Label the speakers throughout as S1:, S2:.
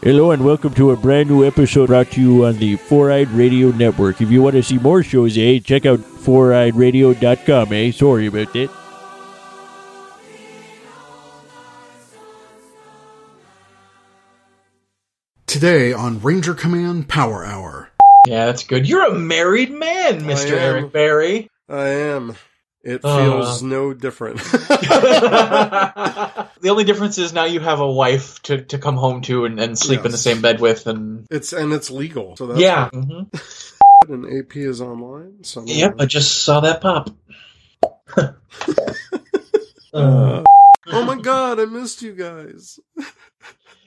S1: Hello and welcome to a brand new episode brought to you on the Four Eyed Radio Network. If you want to see more shows, eh, check out foureyedradio.com, eh? Sorry about that.
S2: Today on Ranger Command Power Hour.
S3: Yeah, that's good. You're a married man, Mr.
S4: am.
S3: Eric Berry.
S4: I am. It
S3: Uh.
S4: feels no different.
S3: the only difference is now you have a wife to, to come home to and, and sleep in the same bed with and
S4: it's and it's legal. So that's
S3: yeah. hmm.
S4: And AP is online. So
S3: Yep, I just saw that pop.
S4: Uh, oh my god, I missed you guys.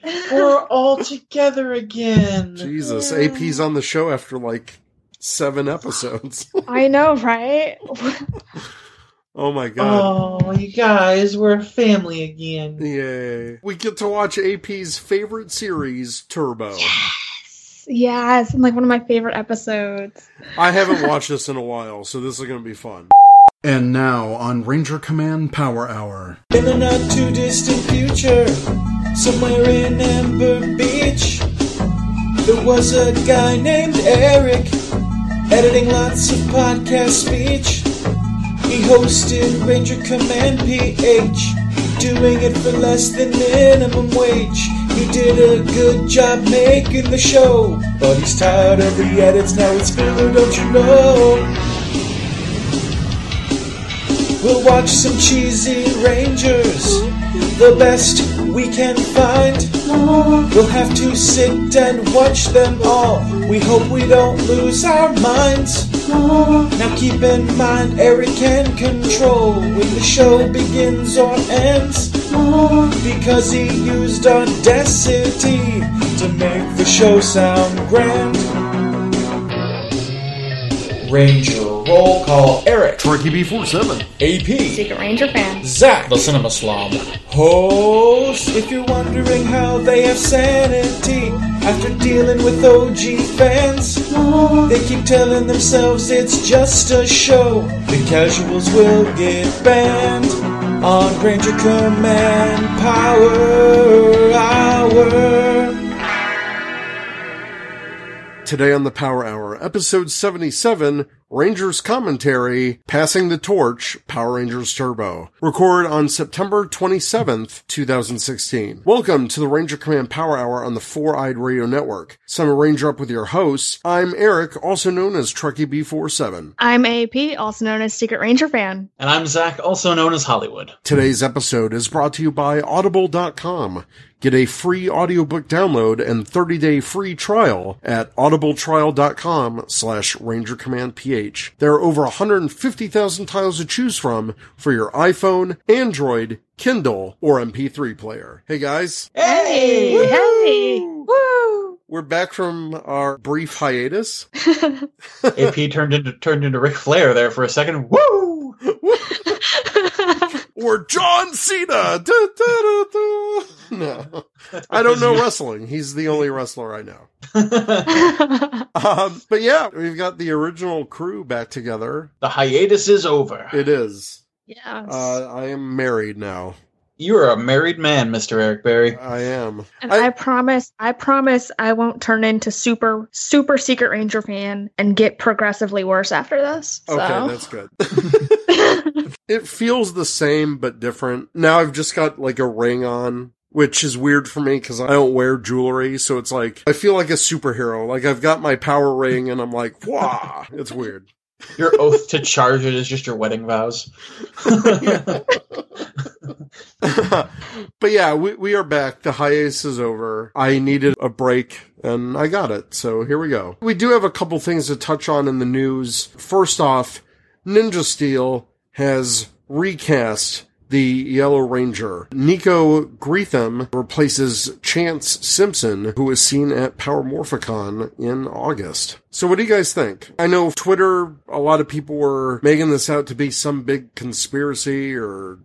S3: We're all together again.
S4: Jesus, AP's on the show after like seven episodes.
S5: I know, right?
S4: Oh my god.
S3: Oh, you guys, we're a family again.
S4: Yay. We get to watch AP's favorite series, Turbo.
S5: yes, and like one of my favorite episodes.
S4: I haven't watched this in a while, so this is going to be fun.
S2: And now on Ranger Command Power Hour.
S6: In the not too distant future, somewhere in Amber Beach, there was a guy named Eric, editing lots of podcast speech. He hosted Ranger Command PH, doing it for less than minimum wage. He did a good job making the show, but he's tired of the edits, now it's filler, don't you know? We'll watch some cheesy Rangers, the best we can find. We'll have to sit and watch them all. We hope we don't lose our minds. Now keep in mind, Eric can control when the show begins or ends. Because he used Audacity to make the show sound grand. Ranger roll call Eric.
S2: Truckee B47.
S6: AP.
S5: Secret Ranger fan.
S6: Zach.
S3: The Cinema Slob.
S6: Host. If you're wondering how they have sanity after dealing with OG fans, they keep telling themselves it's just a show. The casuals will get banned on Ranger Command Power Hour.
S4: Today on the Power Hour, episode 77, Rangers Commentary, Passing the Torch, Power Rangers Turbo. Record on September 27th, 2016. Welcome to the Ranger Command Power Hour on the Four Eyed Radio Network. So I'm a Ranger Up with your hosts. I'm Eric, also known as Truckee B47.
S5: I'm AP, also known as Secret Ranger fan.
S3: And I'm Zach, also known as Hollywood.
S4: Today's episode is brought to you by Audible.com. Get a free audiobook download and 30-day free trial at audibletrial.com slash rangercommandph. There are over 150,000 titles to choose from for your iPhone, Android, Kindle, or MP3 player. Hey guys,
S5: Hey, hey, woo!
S4: we're back from our brief hiatus.
S3: AP turned into turned into Ric Flair there for a second. Woo!
S4: Or John Cena! Da, da, da, da. No, I don't know wrestling. He's the only wrestler I know. Um, but yeah, we've got the original crew back together.
S3: the hiatus is over.
S4: It is.
S5: yes.
S4: Uh, I am married now.
S3: You're a married man, Mr. Eric Berry.
S4: I am.
S5: and
S4: I-
S5: I, promise, I promise I won't turn into super, super Secret Ranger fan and get progressively worse after this. So.
S4: Okay, that's good. it feels the same but different. Now I've just got like a ring on, which is weird for me because I don't wear jewelry. So it's like, I feel like a superhero. Like I've got my power ring and I'm like, wow, it's weird.
S3: Your oath to charge it is just your wedding vows.
S4: but yeah, we, we are back. The hiatus is over. I needed a break and I got it. So here we go. We do have a couple things to touch on in the news. First off, Ninja Steel has recast the Yellow Ranger. Nico Greetham replaces Chance Simpson, who was seen at Power Morphicon in August. So what do you guys think? I know Twitter, a lot of people were making this out to be some big conspiracy or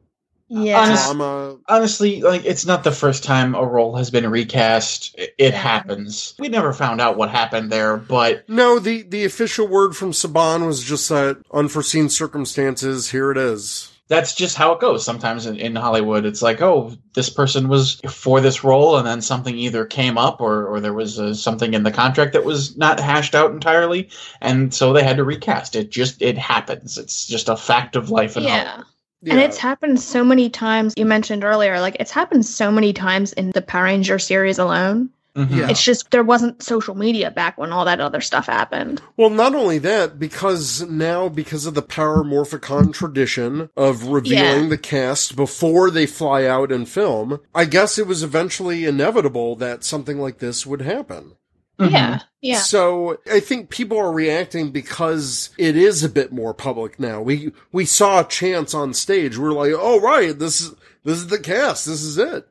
S5: yeah.
S3: Honest-
S4: drama.
S3: Honestly, like it's not the first time a role has been recast. It, it
S5: Yeah.
S3: happens. We never found out what happened there, but
S4: No, the, the official word from Saban was just that unforeseen circumstances, here it is.
S3: That's just how it goes sometimes in, in Hollywood. It's like, oh, this person was for this role, and then something either came up or, or there was uh, something in the contract that was not hashed out entirely, and so they had to recast. It just it happens. It's just a fact of life in Hollywood.
S5: Yeah. And it's happened so many times. You mentioned earlier, like it's happened so many times in the Power Ranger series alone.
S3: Mhm.
S4: Yeah.
S5: It's just there wasn't social media back when all that other stuff happened.
S4: Well, not only that, because now, because of the Power Morphicon tradition of revealing
S5: Yeah.
S4: the cast before they fly out and film, I guess it was eventually inevitable that something like this would happen.
S3: Mhm.
S5: Yeah. Yeah.
S4: So I think people are reacting because it is a bit more public now. We we saw a Chance on stage. We're like, oh right, this is this is the cast. This is it.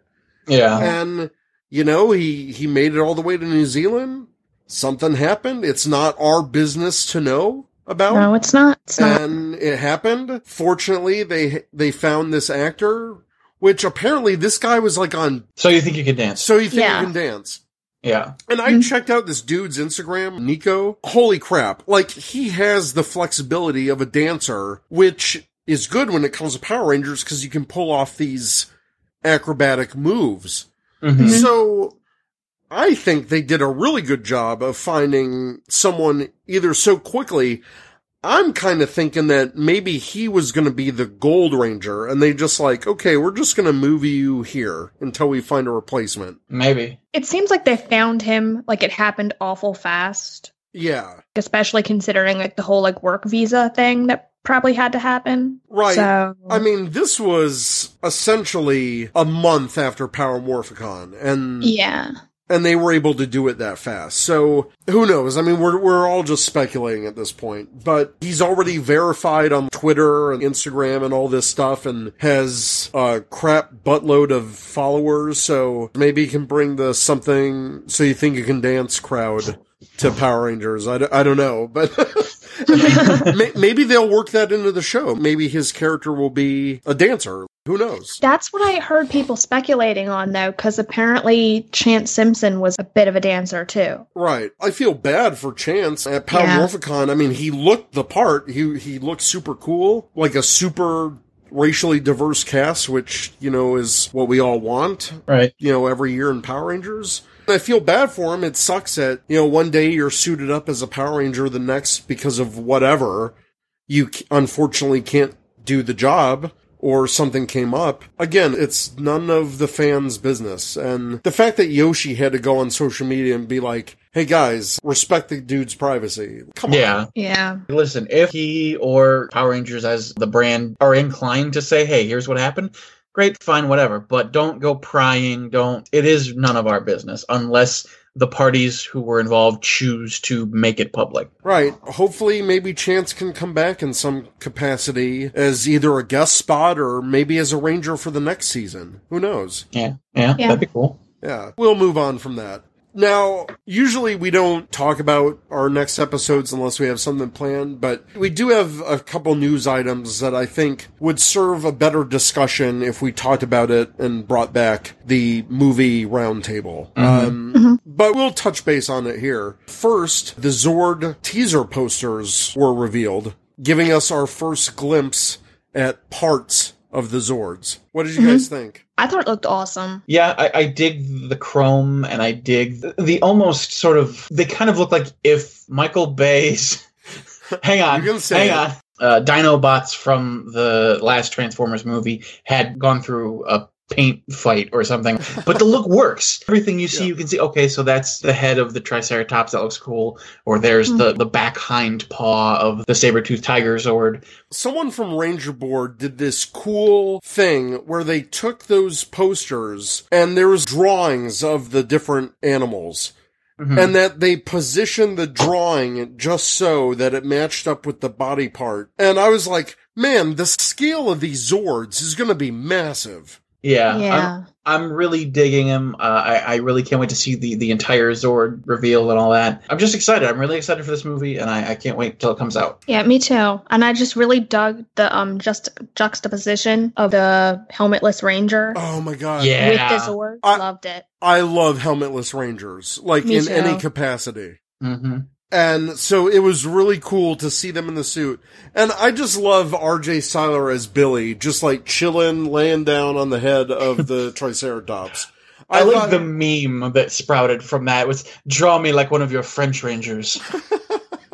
S3: Yeah.
S4: And you know, he he made it all the way to New Zealand. Something happened. It's not our business to know about.
S5: No, it's not. It's not.
S4: and it happened. Fortunately, they they found this actor, which apparently this guy was like on.
S3: So you think you can dance?
S4: So you think
S5: Yeah.
S4: you can dance?
S3: Yeah.
S4: And I
S5: Mhm.
S4: checked out this dude's Instagram, Nico. Holy crap. Like, he has the flexibility of a dancer, which is good when it comes to Power Rangers because you can pull off these acrobatic moves.
S3: Mhm.
S4: So, I think they did a really good job of finding someone either so quickly. I'm kind of thinking that maybe he was going to be the Gold Ranger and they just like, okay, we're just going to move you here until we find a replacement.
S3: Maybe.
S5: It seems like they found him like it happened awful fast,
S4: Yeah.
S5: especially considering like the whole like work visa thing that probably had to happen.
S4: Right.
S5: So
S4: I mean, this was essentially a month after Power Morphicon, and
S5: yeah.
S4: and they were able to do it that fast. So who knows? I mean, we're we're all just speculating at this point. But he's already verified on Twitter and Instagram and all this stuff, and has a crap buttload of followers. So maybe he can bring the something so you think you can dance crowd to Power Rangers. I, d- I don't know, but. May- Maybe they'll work that into the show. Maybe his character will be a dancer. Who knows?
S5: That's what I heard people speculating on though, because apparently Chance Simpson was a bit of a dancer too.
S4: Right. I feel bad for Chance at Power
S5: Yeah.
S4: Morphicon. I mean, he looked the part. He he looked super cool, like a super racially diverse cast, which you know is what we all want.
S3: Right.
S4: You know, every year in Power Rangers. I feel bad for him. It sucks that you know one day you're suited up as a Power Ranger, the next because of whatever you unfortunately can't do the job or something came up. Again, it's none of the fans' business. And the fact that Yoshi had to go on social media and be like, hey guys, respect the dude's privacy. Come on.
S3: Yeah.
S5: Yeah.
S3: Listen, if he or Power Rangers as the brand are inclined to say, hey, here's what happened, great, fine, whatever. But don't go prying. Don't. It is none of our business unless the parties who were involved choose to make it public.
S4: Right. Hopefully, maybe Chance can come back in some capacity as either a guest spot or maybe as a ranger for the next season. Who knows?
S3: Yeah. Yeah.
S5: Yeah.
S3: That'd be cool.
S4: Yeah. We'll move on from that. Now, usually we don't talk about our next episodes unless we have something planned, but we do have a couple news items that I think would serve a better discussion if we talked about it and brought back the movie roundtable. Mm-hmm. Um, mm-hmm. but we'll touch base on it here. First, the Zord teaser posters were revealed, giving us our first glimpse at parts of the Zords. What did you mm-hmm. guys think?
S5: I thought it looked awesome.
S3: Yeah, I, I dig the chrome and I dig the, the almost sort of. They kind of look like if Michael Bay's. hang on,
S4: You can say
S3: hang
S4: it.
S3: on. Uh, Dinobots from the last Transformers movie had gone through a paint fight or something, but the look works. Everything you see,
S4: Yeah.
S3: you can see. Okay, so that's the head of the Triceratops. That looks cool. Or there's the the back hind paw of the saber tooth tiger Zord.
S4: someone from Ranger Board did this cool thing where they took those posters and there was drawings of the different animals.
S3: Mhm.
S4: And that they positioned the drawing just so that it matched up with the body part. And I was like, man, the scale of these Zords is going to be massive.
S3: Yeah, I'm- I'm really digging him. Uh, I, I really can't wait to see the, the entire Zord reveal and all that. I'm just excited. I'm really excited for this movie, and I, I can't wait till it comes out.
S5: Yeah, me too. And I just really dug the um just juxtaposition of the helmetless ranger
S4: Oh my god.
S3: Yeah.
S5: with the Zord.
S4: I-
S5: Loved it.
S4: I love helmetless rangers, like
S5: Me
S4: in
S5: too.
S4: any capacity.
S3: hmm
S4: And so it was really cool to see them in the suit. And I just love RJ Cyler as Billy, just like chilling, laying down on the head of the Triceratops.
S3: I, like
S4: thought-
S3: the meme that sprouted from that. It was draw me like one of your French Rangers.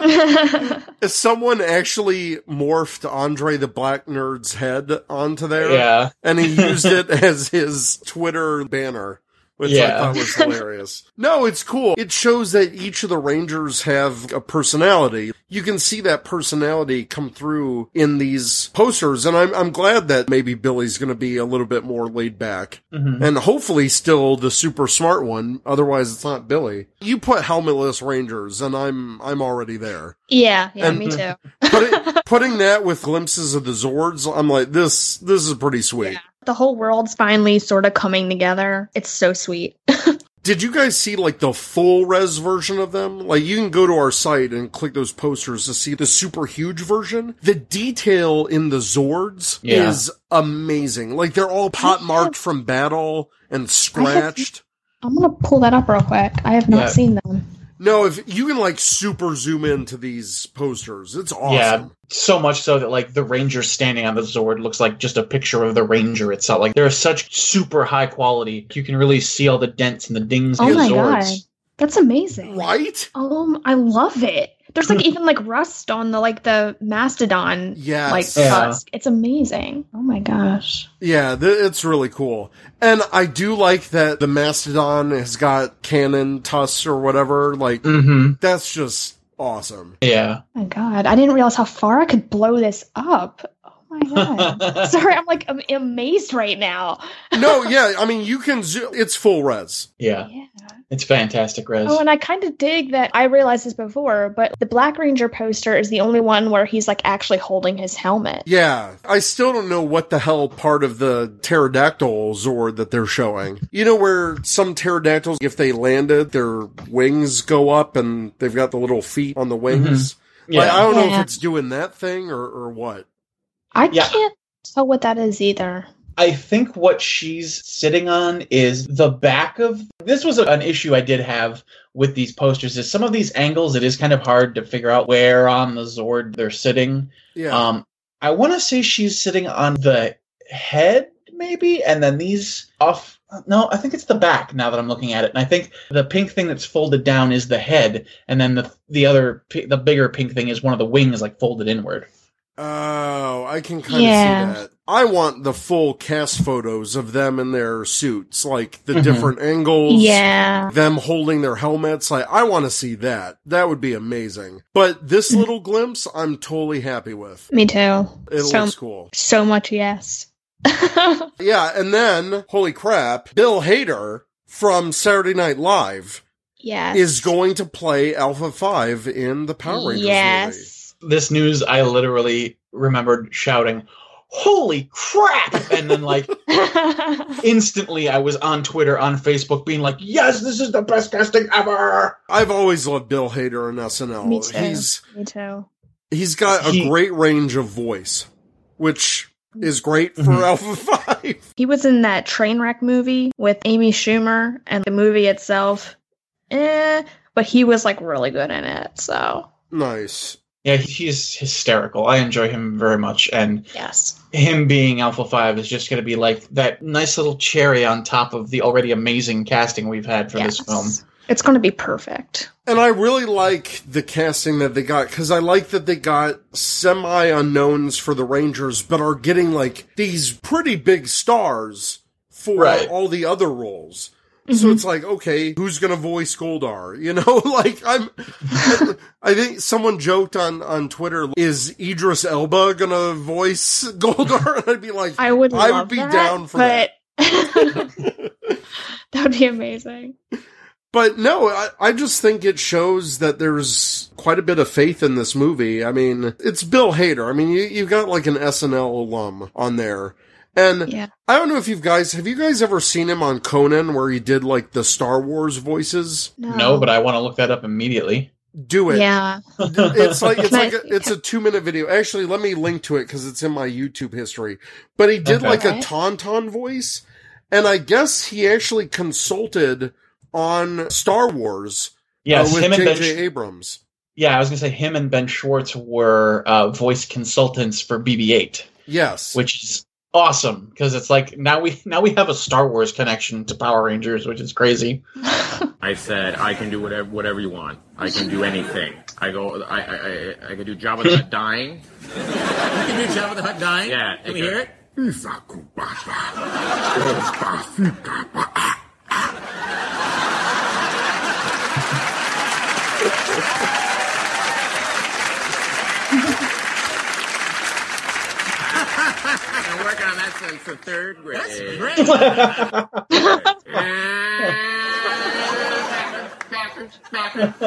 S4: If someone actually morphed Andre the Black Nerd's head onto there,
S3: yeah.
S4: and he used it as his Twitter banner, which I
S3: Yeah.
S4: thought was hilarious. no, it's cool. It shows that each of the Rangers have a personality. You can see that personality come through in these posters, and I'm I'm glad that maybe Billy's going to be a little bit more laid back,
S3: Mhm.
S4: and hopefully still the super smart one. Otherwise, it's not Billy. You put helmetless Rangers, and I'm I'm already there.
S5: yeah, yeah,
S4: And-
S5: me too.
S4: Putting, putting that with glimpses of the Zords, I'm like, this this is pretty sweet.
S5: Yeah. The whole world's finally sort of coming together. It's so sweet.
S4: Did you guys see like the full res version of them? Like you can go to our site and click those posters to see the super huge version. The detail in the Zords
S3: Yeah.
S4: is amazing. Like they're all pot marked from battle and scratched.
S5: I'm gonna pull that up real quick. I have not
S3: Yeah.
S5: seen them.
S4: No, if you can like super zoom into these posters, it's awesome.
S3: Yeah, so much so that like the ranger standing on the Zord looks like just a picture of the ranger itself. Like they're such super high quality. You can really see all the dents and the dings
S5: Oh
S3: in the
S5: my
S3: Zords.
S5: god, that's amazing.
S4: Right?
S5: Um, I love it. There's like even like rust on the like the mastodon
S4: Yes.
S5: like
S3: Yeah.
S5: tusk. It's amazing. Oh my gosh.
S4: Yeah, th- it's really cool. And I do like that the Mastodon has got cannon tusks or whatever. Like,
S3: Mm-hmm.
S4: that's just awesome.
S3: Yeah.
S5: Oh my god. I didn't realize how far I could blow this up. Oh my god. Sorry, I'm like I'm amazed right now.
S4: No, yeah, I mean, you can zo- it's full res.
S3: Yeah.
S5: Yeah.
S3: It's fantastic, Rez.
S5: Oh, and I kind of dig that I realized this before, but the Black Ranger poster is the only one where he's like actually holding his helmet.
S4: Yeah, I still don't know what the hell part of the pterodactyl Zord that they're showing. You know where some pterodactyls, if they landed, their wings go up and they've got the little feet on the wings? Mm-hmm.
S3: yeah.
S4: Like, I don't know if it's doing that thing or, or what.
S5: I
S3: Yeah.
S5: can't tell what that is either.
S3: I think what she's sitting on is the back of this was an issue I did have with these posters is some of these angles it is kind of hard to figure out where on the Zord they're sitting.
S4: Yeah.
S3: Um I want to say she's sitting on the head maybe and then these off no, I think it's the back now that I'm looking at it. And I think the pink thing that's folded down is the head and then the the other the bigger pink thing is one of the wings like folded inward.
S4: Oh, I can kind of
S5: Yeah.
S4: see that. I want the full cast photos of them in their suits, like the
S3: Mhm.
S4: different angles.
S5: Yeah.
S4: Them holding their helmets. Like, I want to see that. That would be amazing. But this little glimpse, I'm totally happy with.
S5: Me too.
S4: It
S5: so,
S4: looks cool.
S5: so much yes.
S4: Yeah, and then, holy crap, Bill Hader from Saturday Night Live
S5: yes.
S4: is going to play Alpha 5 in the Power Rangers movie.
S5: Yes.
S3: this news, I literally remembered shouting, "Holy crap!" and then like instantly, I was on Twitter, on Facebook, being like, "Yes, this is the best casting ever."
S4: I've always loved Bill Hader in SNL.
S5: Me too.
S4: He's
S5: Me too.
S4: He's got a
S3: He-
S4: great range of voice, which is great for
S3: Mhm.
S4: Alpha 5.
S5: He was in that train wreck movie with Amy Schumer, and the movie itself, eh, but he was like really good in it. So
S4: Nice.
S3: Yeah, he's hysterical. I enjoy him very much, and
S5: yes,
S3: him being Alpha Five is just going to be like that nice little cherry on top of the already amazing casting we've had for
S5: yes.
S3: this film.
S5: It's going to be perfect.
S4: And I really like the casting that they got because I like that they got semi unknowns for the Rangers, but are getting like these pretty big stars for
S3: Right.
S4: all the other roles. So
S5: Mhm.
S4: it's like, okay, who's gonna voice Goldar? You know, like I'm, I think someone joked on, on Twitter, is Idris Elba gonna voice Goldar? And I'd be like,
S5: I would.
S4: I would be
S5: that,
S4: down for
S5: but that would be amazing.
S4: But no, I, I just think it shows that there's quite a bit of faith in this movie. I mean, it's Bill Hader. I mean, you, you've got like an SNL alum on there. And
S5: Yeah.
S4: I don't know if you guys, have you guys ever seen him on Conan where he did like the Star Wars voices?
S5: No,
S3: No, but I want to look that up immediately.
S4: Do it.
S5: yeah,
S4: It's like, it's like, a, it's a two minute video. Actually, let me link to it because it's in my YouTube history. But he did
S3: Okay.
S4: like a Tauntaun voice. And I guess he actually consulted on Star Wars
S3: Yes,
S4: uh, with
S3: him and
S4: J.J. Abrams.
S3: Yeah, I was gonna say him and Ben Schwartz were uh, voice consultants for BB-8,
S4: Yes.
S3: which is awesome because it's like now we now we have a Star Wars connection to Power Rangers, which is crazy.
S7: I said I can do whatever whatever you want. I can do anything. I go. I I I, I can do Jabba the Hutt dying.
S8: You can do Jabba the Hutt dying?
S7: Yeah,
S8: Let me
S7: okay.
S8: hear it.
S7: I'm working on that since the third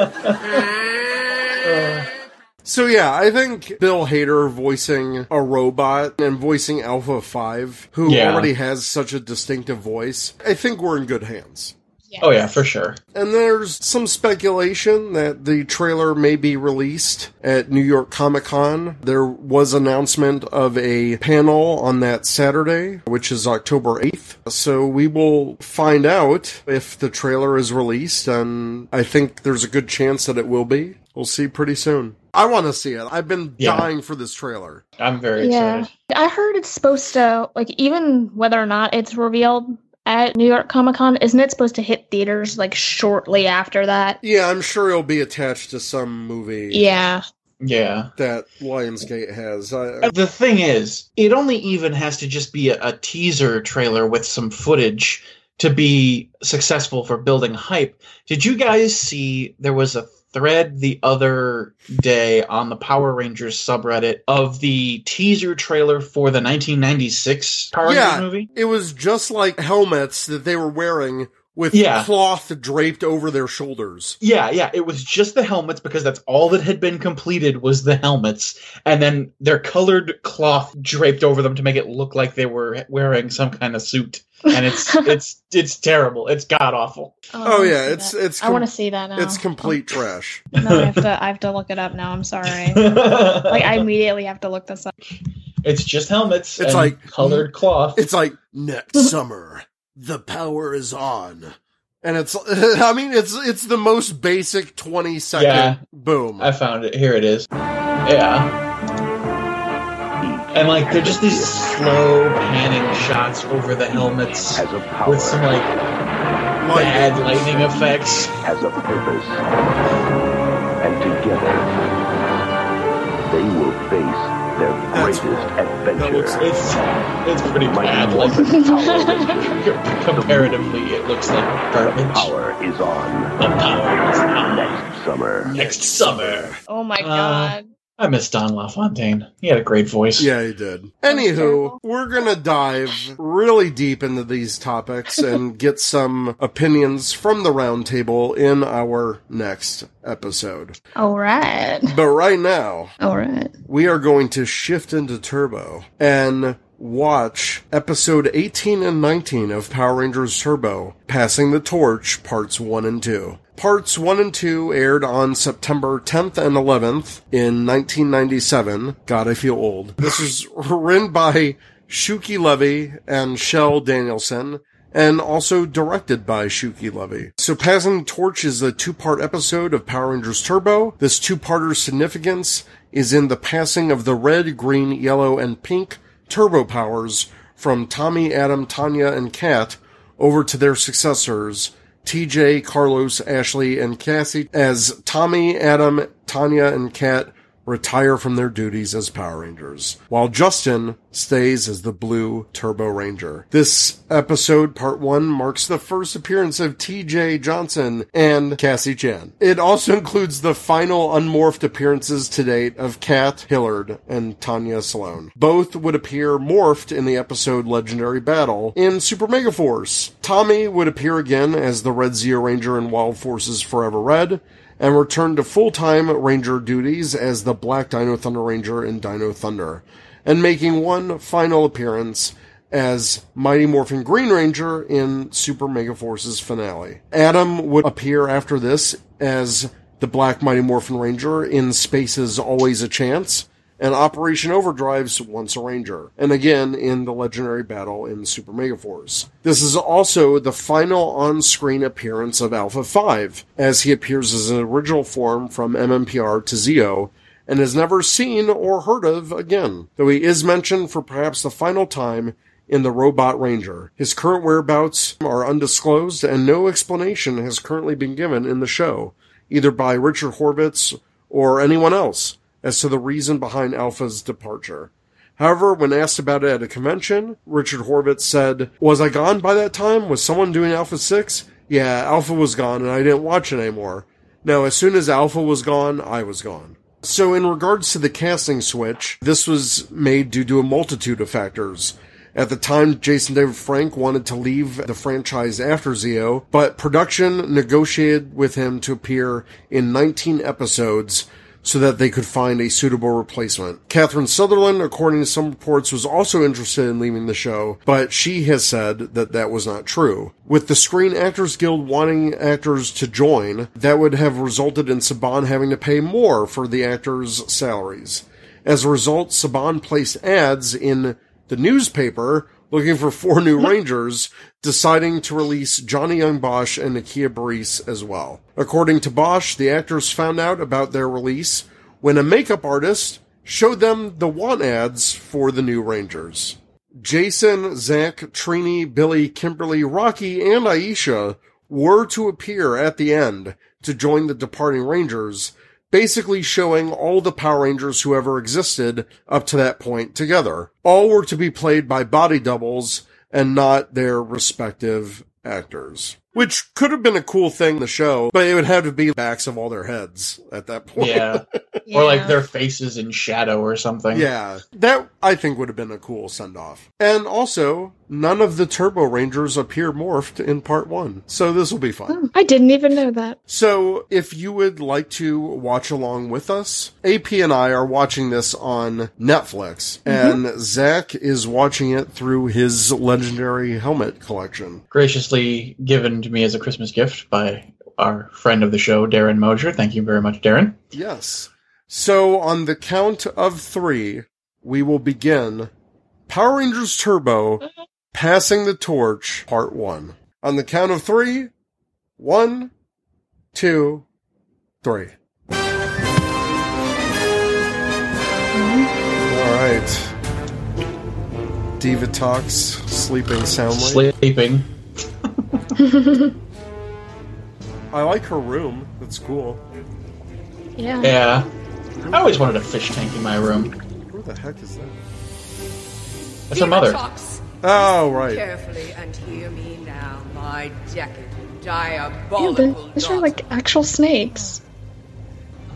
S7: grade.
S4: So yeah, I think Bill Hader voicing a robot and voicing Alpha 5, who
S3: Yeah.
S4: already has such a distinctive voice, I think we're in good hands.
S3: Oh yeah, for sure.
S4: And there's some speculation that the trailer may be released at New York Comic Con. There was announcement of a panel on that Saturday, which is October 8th. So we will find out if the trailer is released, and I think there's a good chance that it will be. We'll see pretty soon. I want to see it. I've been
S3: Yeah.
S4: dying for this trailer.
S3: I'm very
S5: yeah.
S3: excited.
S5: I heard it's supposed to, like, even whether or not it's revealed at New York Comic Con, isn't it supposed to hit theaters, like, shortly after that?
S4: Yeah, I'm sure it'll be attached to some movie
S5: Yeah.
S3: Yeah.
S4: that Lionsgate has. I, uh,
S3: The thing is, it only even has to just be a, a teaser trailer with some footage to be successful for building hype. Did you guys see there was a thread the other day on the Power Rangers subreddit of the teaser trailer for the 1996 Power
S4: Yeah.
S3: Rangers movie?
S4: It was just like helmets that they were wearing with
S3: Yeah.
S4: cloth draped over their shoulders.
S3: Yeah, yeah, it was just the helmets because that's all that had been completed was the helmets, and then their colored cloth draped over them to make it look like they were wearing some kind of suit. And it's it's it's terrible. It's god awful.
S5: Oh, I
S4: Oh, yeah, it's
S5: that.
S4: it's
S5: I want to see that now.
S4: it's complete oh. trash.
S5: No, I have to. I have to look it up now. I'm sorry. like I immediately have to look this up.
S3: it's just helmets.
S4: It's
S3: and
S4: like-
S3: colored cloth.
S4: It's like next summer, the power is on. And it's I mean it's it's the most basic 20 second
S3: Yeah.
S4: boom.
S3: I found it. Here it is. Yeah. And like they're just these slow panning shots over the helmets
S9: has a power,
S3: with some like bad lightning effects.
S9: has a purpose, and together they will face their
S4: That's-
S9: greatest
S3: That
S9: adventure.
S3: looks it's it's pretty
S9: Mighty
S3: bad. Like
S9: Morphin
S3: comparatively, it looks like garbage.
S9: Power is on
S3: The power is on
S9: next summer.
S3: next summer.
S5: Oh my
S3: Uh,
S5: god.
S3: I miss Don LaFontaine. He had a great voice.
S4: Yeah, he did. Anywho, we're gonna dive really deep into these topics and get some opinions from the roundtable in our next episode.
S5: All right.
S4: But right now,
S5: All right.
S4: we are going to shift into Turbo and watch episode 18 and 19 of Power Rangers Turbo, Passing the Torch, parts 1 and 2. Parts 1 and 2 aired on September 10th and 11th in 1997. God, I feel old. This is written by Shuki Levy and Shell Danielson and also directed by Shuki Levy. So Passing Torch is a two-part episode of Power Rangers Turbo. This two-parter's significance is in the passing of the red, green, yellow, and pink turbo powers from Tommy, Adam, Tanya, and Kat over to their successors, TJ, Carlos, Ashley, and Cassie, as Tommy, Adam, Tanya, and Kat retire from their duties as Power Rangers, while Justin stays as the Blue Turbo Ranger. This episode, part one, marks the first appearance of TJ Johnson and Cassie Chan. It also includes the final unmorphed appearances to date of Kat Hillard and Tanya Sloan. Both would appear morphed in the episode Legendary Battle in Super Megaforce. Tommy would appear again as the Red Zeo Ranger in Wild Forces Forever Red, and returned to full-time Ranger duties as the Black Dino Thunder Ranger in Dino Thunder, and making one final appearance as Mighty Morphin Green Ranger in Super Megaforce's finale. Adam would appear after this as the Black Mighty Morphin Ranger in Space's Always a Chance, and Operation Overdrive's Once a Ranger, and again in the legendary battle in Super Megaforce. This is also the final on-screen appearance of Alpha 5, as he appears as an original form from MMPR to Zeo, and is never seen or heard of again, though he is mentioned for perhaps the final time in the Robot Ranger. His current whereabouts are undisclosed, and no explanation has currently been given in the show, either by Richard Horvitz or anyone else, as to the reason behind Alpha's departure. However, when asked about it at a convention, Richard Horvitz said, Was I gone by that time? Was someone doing Alpha 6? Yeah, Alpha was gone and I didn't watch it anymore. Now, as soon as Alpha was gone, I was gone. So, in regards to the casting switch, this was made due to a multitude of factors. At the time, Jason David Frank wanted to leave the franchise after Zeo, but production negotiated with him to appear in 19 episodes so that they could find a suitable replacement. Catherine Sutherland, according to some reports, was also interested in leaving the show, but she has said that that was not true. With the Screen Actors Guild wanting actors to join, that would have resulted in Saban having to pay more for the actors' salaries. As a result, Saban placed ads in the newspaper looking for four new Rangers, deciding to release Johnny Yong Bosch and Nakia Burrise as well. According to Bosch, the actors found out about their release when a makeup artist showed them the want ads for the new Rangers. Jason, Zach, Trini, Billy, Kimberly, Rocky, and Aisha were to appear at the end to join the departing Rangers, basically showing all the Power Rangers who ever existed up to that point together. All were to be played by body doubles and not their respective actors. Which could have been a cool thing in the show, but it would have to be backs of all their heads at that point.
S3: Yeah. Or like their faces in shadow or something.
S4: Yeah, that I think would have been a cool send off. And also, none of the Turbo Rangers appear morphed in part one. So this will be fun. Hmm.
S5: I didn't even know that.
S4: So if you would like to watch along with us, AP and I are watching this on Netflix, mm-hmm. and Zach is watching it through his legendary helmet collection.
S3: Graciously given to me as a Christmas gift by our friend of the show, Darren Mosier. Thank you very much, Darren.
S4: Yes. So on the count of three, we will begin Power Rangers Turbo uh-huh. Passing the Torch, Part 1. On the count of three, one, two, three. All right. Divatox, sleeping soundly.
S3: Sleeping.
S4: I like her room. That's cool.
S5: Yeah.
S3: Yeah. I always wanted a fish tank in my room.
S4: Who the heck is that?
S3: That's her mother.
S10: Talks.
S4: Oh, right.
S10: Carefully and hear me now, my decadent, diabolical
S5: but these are like actual snakes.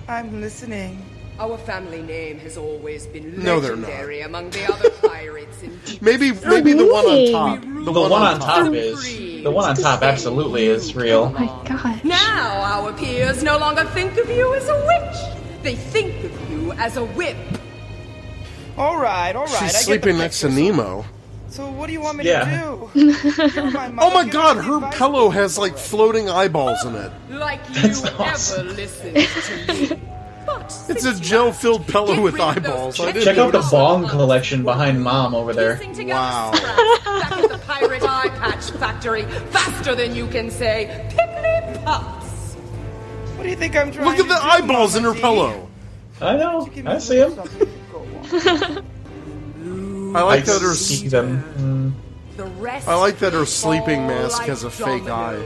S11: I'm listening.
S10: Our family name has always been
S4: No, they're
S10: legendary among the other pirates in
S4: Maybe maybe the one on top.
S3: The one on top is. The one on top absolutely is real.
S5: Oh my gosh.
S10: Now our peers no longer think of you as a witch. They think of you as a whip.
S11: All right, all right.
S4: She's
S11: get
S4: sleeping next to
S11: picture.
S4: Nemo.
S11: So what do you want me
S3: Yeah.
S11: to do? My
S4: Oh my god, her
S11: advice.
S4: pillow has like floating eyeballs in it.
S10: Like you
S3: That's
S10: ever
S3: awesome.
S10: listened to me. But
S4: It's a gel filled pillow with
S10: rid of those
S4: eyeballs. I didn't
S3: Check out the
S4: notice.
S3: bong collection behind mom over there.
S4: Wow.
S10: scraps back at the pirate eye patch factory faster than you can say pickly puffs.
S11: What do you think I'm trying
S4: Look at
S11: to
S4: the
S11: do,
S4: eyeballs in her
S11: Mama
S4: pillow.
S3: I know. I see him.
S4: I like
S3: I
S4: that her
S3: see them. Mm.
S10: The rest
S4: I like that her sleeping mask has a fake eye.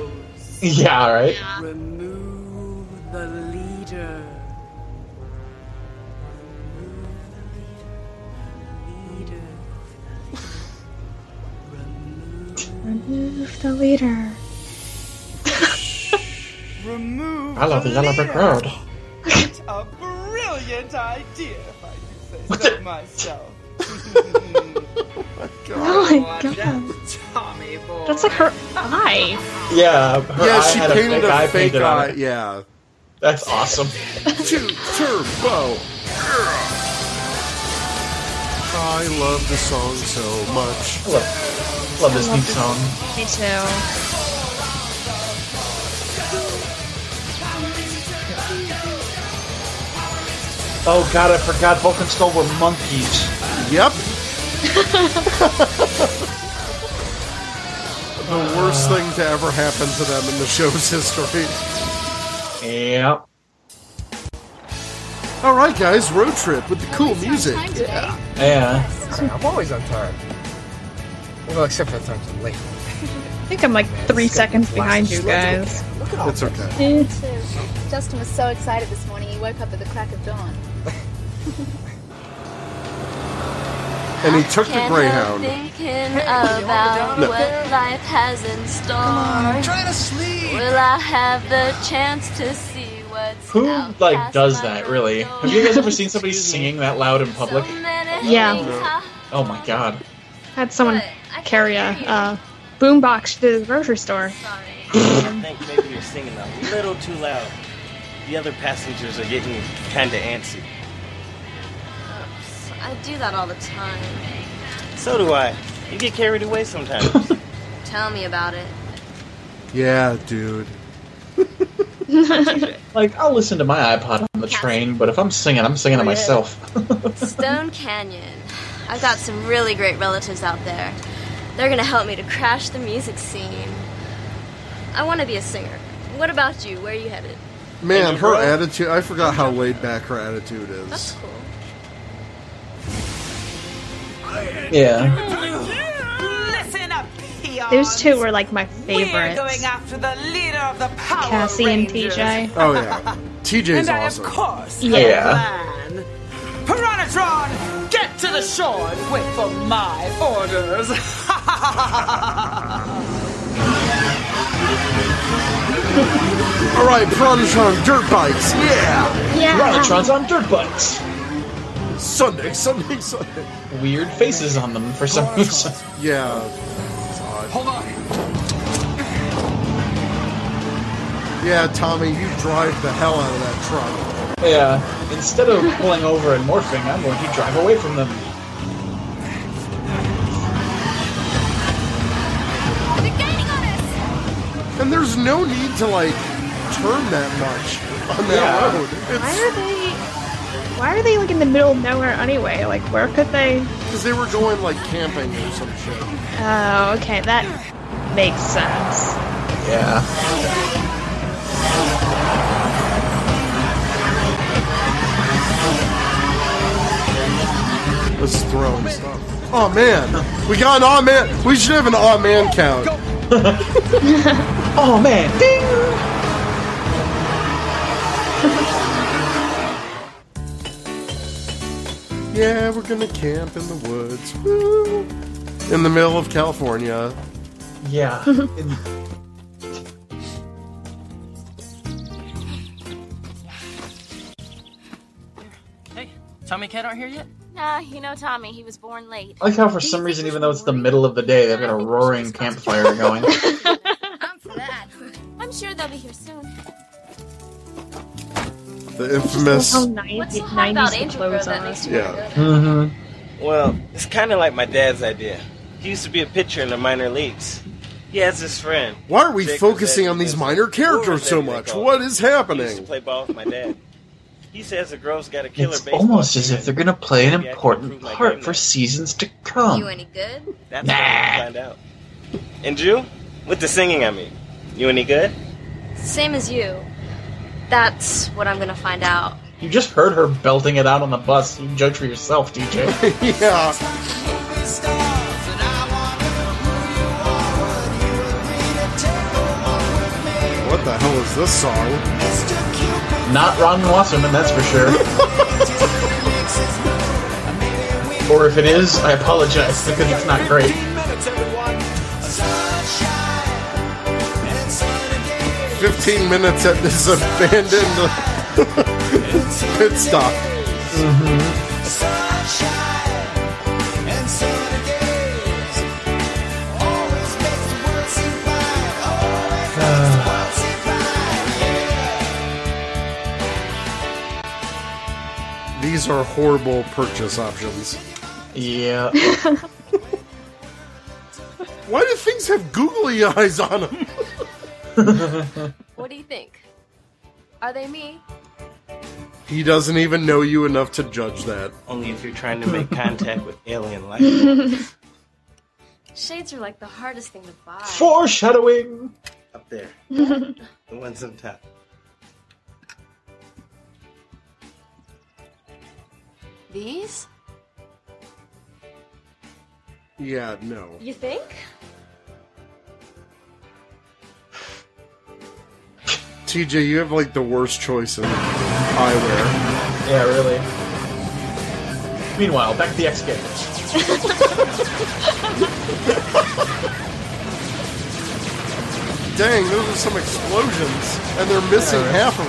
S3: Yeah, right.
S10: Remove the leader. Leader.
S5: Remove the leader.
S11: Remove
S3: I love the yellow brick
S11: leader.
S3: road.
S11: It's a brilliant idea, if I do say so myself.
S5: Oh my
S11: Watch
S5: god.
S11: out, Tommy boy.
S5: That's like her eye.
S3: Yeah, her
S4: Yeah,
S3: eye
S4: she
S3: had
S4: painted
S3: a
S4: a
S3: fake eye
S4: fake
S3: painted on
S4: eye.
S3: it.
S4: Yeah.
S3: That's awesome.
S4: Two turbo. I love the song so much.
S3: I love, love this new song.
S5: Me too.
S3: Oh god, I forgot Vulcan were monkeys.
S4: Yep. the worst thing to ever happen to them in the show's history.
S3: Yep.
S4: All right, guys, road trip with the cool music. Yeah.
S3: Yeah.
S12: I'm always on time. Well, except for the times I'm late.
S5: I think I'm like three seconds behind you guys.
S4: It's okay.
S13: Justin was so excited this morning he woke up at the crack of dawn.
S4: And he took the Greyhound.
S14: thinking about
S4: No.
S14: what life has in store.
S11: I'm trying to sleep.
S14: Will I have the chance to see what's
S3: Who like does that really? Have you guys ever seen somebody singing that loud in public?
S14: many
S5: Yeah.
S3: Oh my god.
S5: Had someone carry a uh, boombox to the grocery store.
S15: I think maybe you're singing a little too loud. The other passengers are getting kinda antsy.
S14: I do that all the time.
S15: So do I. You get carried away sometimes.
S14: Tell me about it.
S4: Yeah, dude.
S3: Like I'll listen to my iPod on the train, but if I'm singing, I'm singing to oh, myself.
S14: Stone Canyon. I've got some really great relatives out there. They're gonna help me to crash the music scene. I want to be a singer. What about you? Where are you headed?
S4: Man, her attitude, I forgot how laid back her attitude is.
S14: That's cool.
S3: Yeah.
S11: Listen up, peons.
S5: Those two were like my
S11: We're
S5: favorites.
S11: going after the leader of the Power
S5: Cassie and TJ.
S4: Oh, yeah. TJ's
S11: and I,
S4: awesome.
S11: of course,
S5: Yeah.
S11: have a get to the shore and wait for my orders.
S4: All right, Piranhatron dirt bikes, yeah!
S5: Yeah.
S3: Piranhatrons on dirt bikes.
S4: Sunday, Sunday, Sunday.
S3: Weird faces on them for some oh, reason.
S4: Yeah.
S11: Hold on.
S4: Yeah, Tommy, you drive the hell out of that truck.
S3: Yeah. Instead of pulling over and morphing, I'm going to drive away from them.
S4: And there's no need to, like, turn that much on that
S3: Yeah.
S4: road.
S5: Why are they? Why are they like in the middle of nowhere anyway? Like, where could they?
S4: because they were going, like, camping or some shit.
S5: Oh, okay, that makes sense.
S3: Yeah.
S4: This is throwing stuff. Oh, man. We got an aw man. We should have an aw man count.
S3: Oh man. Ding.
S4: Yeah, we're gonna camp in the woods. Woo. In the middle of California.
S3: Yeah.
S16: Hey, Tommy Cat aren't here yet?
S14: Nah, you know Tommy. He was born late.
S3: I like how for some reason, even though it's the middle of the day, they've got a roaring campfire going.
S14: I'm for that. I'm sure they'll be here soon.
S4: The infamous.
S5: How 90,
S14: What's so about
S5: 90s the
S14: Angel Grove
S5: clothes
S14: that
S5: are.
S14: makes you
S4: Yeah.
S3: mm-hmm.
S15: well, it's kinda like my dad's idea. He used to be a pitcher in the minor leagues. He has his friend.
S4: Why are we
S15: Jake
S4: focusing on these minor characters so much?
S15: What is
S4: What
S15: him.
S4: is
S15: He used to
S4: happening?
S15: play ball with my dad. He says the girls got a killer
S3: It's
S15: baseball
S3: almost as if they're going to play an
S15: Maybe I can
S3: important part for seasons to come.
S14: You any good?
S15: That's what find out. And you, With the singing, I mean. You any good?
S14: Same as you. That's what I'm gonna find out.
S3: You just heard her belting it out on the bus. You can judge for yourself, TJ.
S4: yeah. What the hell is this song?
S3: Not Ron Wasserman, that's for sure. or if it is, I apologize because it's not great.
S4: Fifteen minutes at this abandoned pit stop. These are horrible purchase options.
S3: Yeah.
S4: Why do things have googly eyes on them?
S14: What do you think? Are they me?
S4: He doesn't even know you enough to judge that.
S15: Only if you're trying to make contact with alien life.
S14: Shades are like the hardest thing to buy.
S3: Foreshadowing.
S15: Up there. the ones on top.
S14: These?
S4: Yeah, no.
S14: You think?
S4: TJ, you have like the worst choice in eyewear.
S3: Yeah, really. Meanwhile, back to the X Games.
S4: Dang, those are some explosions, and they're missing
S3: Yeah, right.
S4: half of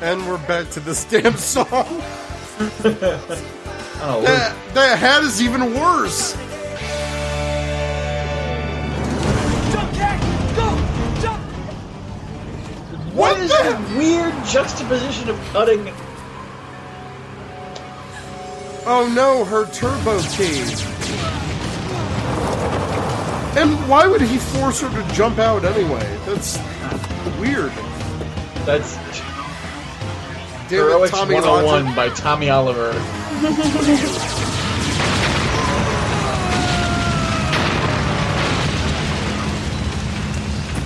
S4: them. And we're back to this damn song.
S3: Oh,
S4: that, that hat is even worse.
S3: Is weird juxtaposition of cutting?
S4: Oh no, her turbo key. And why would he force her to jump out anyway? That's weird.
S3: That's
S4: Damn it,
S3: Heroics
S4: Tommy
S3: 101
S4: Logic.
S3: Oh by Tommy Oliver.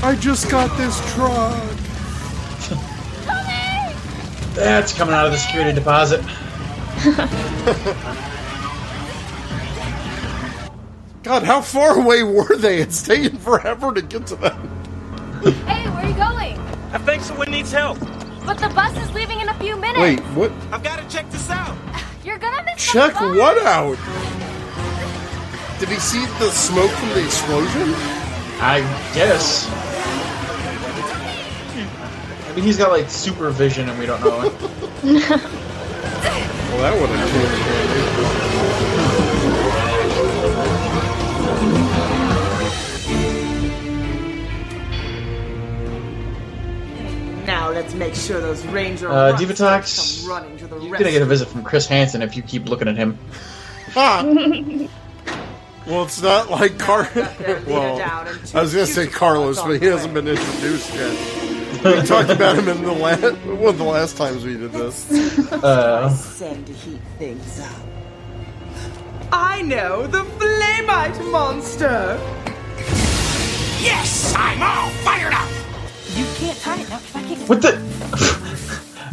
S4: I just got this truck.
S3: That's coming out of the security deposit.
S4: God, how far away were they? It's taking forever to get to them.
S13: Hey, where are you going?
S15: I think someone needs help.
S13: But the bus is leaving in a few minutes.
S4: Wait, what?
S15: I've got to check this out.
S13: You're gonna miss
S4: Check
S13: the bus.
S4: what out? Did he see the smoke from the explosion?
S3: I guess. I he's got like supervision, and we don't know it.
S4: Well, that would have came in handy.
S11: Now let's make sure those ranger
S3: Uh,
S11: rats
S3: Divatox,
S11: come running to the
S3: You're gonna get a visit from Chris Hansen if you keep looking at him.
S4: Ah. Well, it's not like Car. well, I was gonna say Carlos, but he hasn't been introduced yet. We talked about him in the last one of the last times we did this.
S3: Uh,
S11: Send to heat things up. I know the Flamite monster.
S8: Yes, I'm all fired up.
S11: You can't tie it now because I can't.
S3: what the?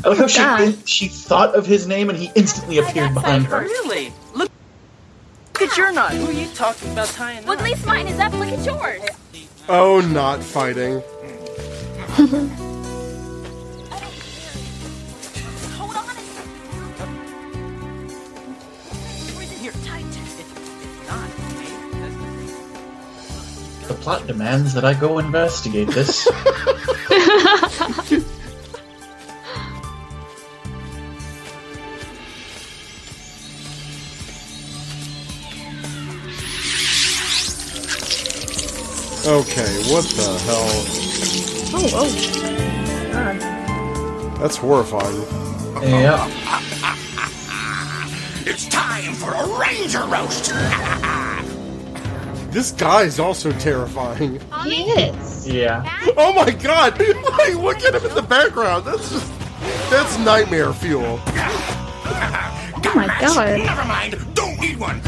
S3: I like how she
S11: God.
S3: she thought of his name and he instantly appeared behind her.
S11: Really? Look. Look at your knot. Who are you talking about tying
S13: Well, at least mine is up. Look at yours.
S4: Oh, not fighting.
S3: The plot demands that I go investigate this.
S4: Okay, what the hell?
S5: Oh, oh. God.
S4: That's horrifying.
S3: yeah.
S8: It's time for a ranger roast.
S4: This guy is also terrifying.
S5: He is.
S3: Yeah.
S4: Oh my god! Like, look at him in the background. That's just that's nightmare fuel.
S5: Oh my god.
S8: Never mind. Don't need one.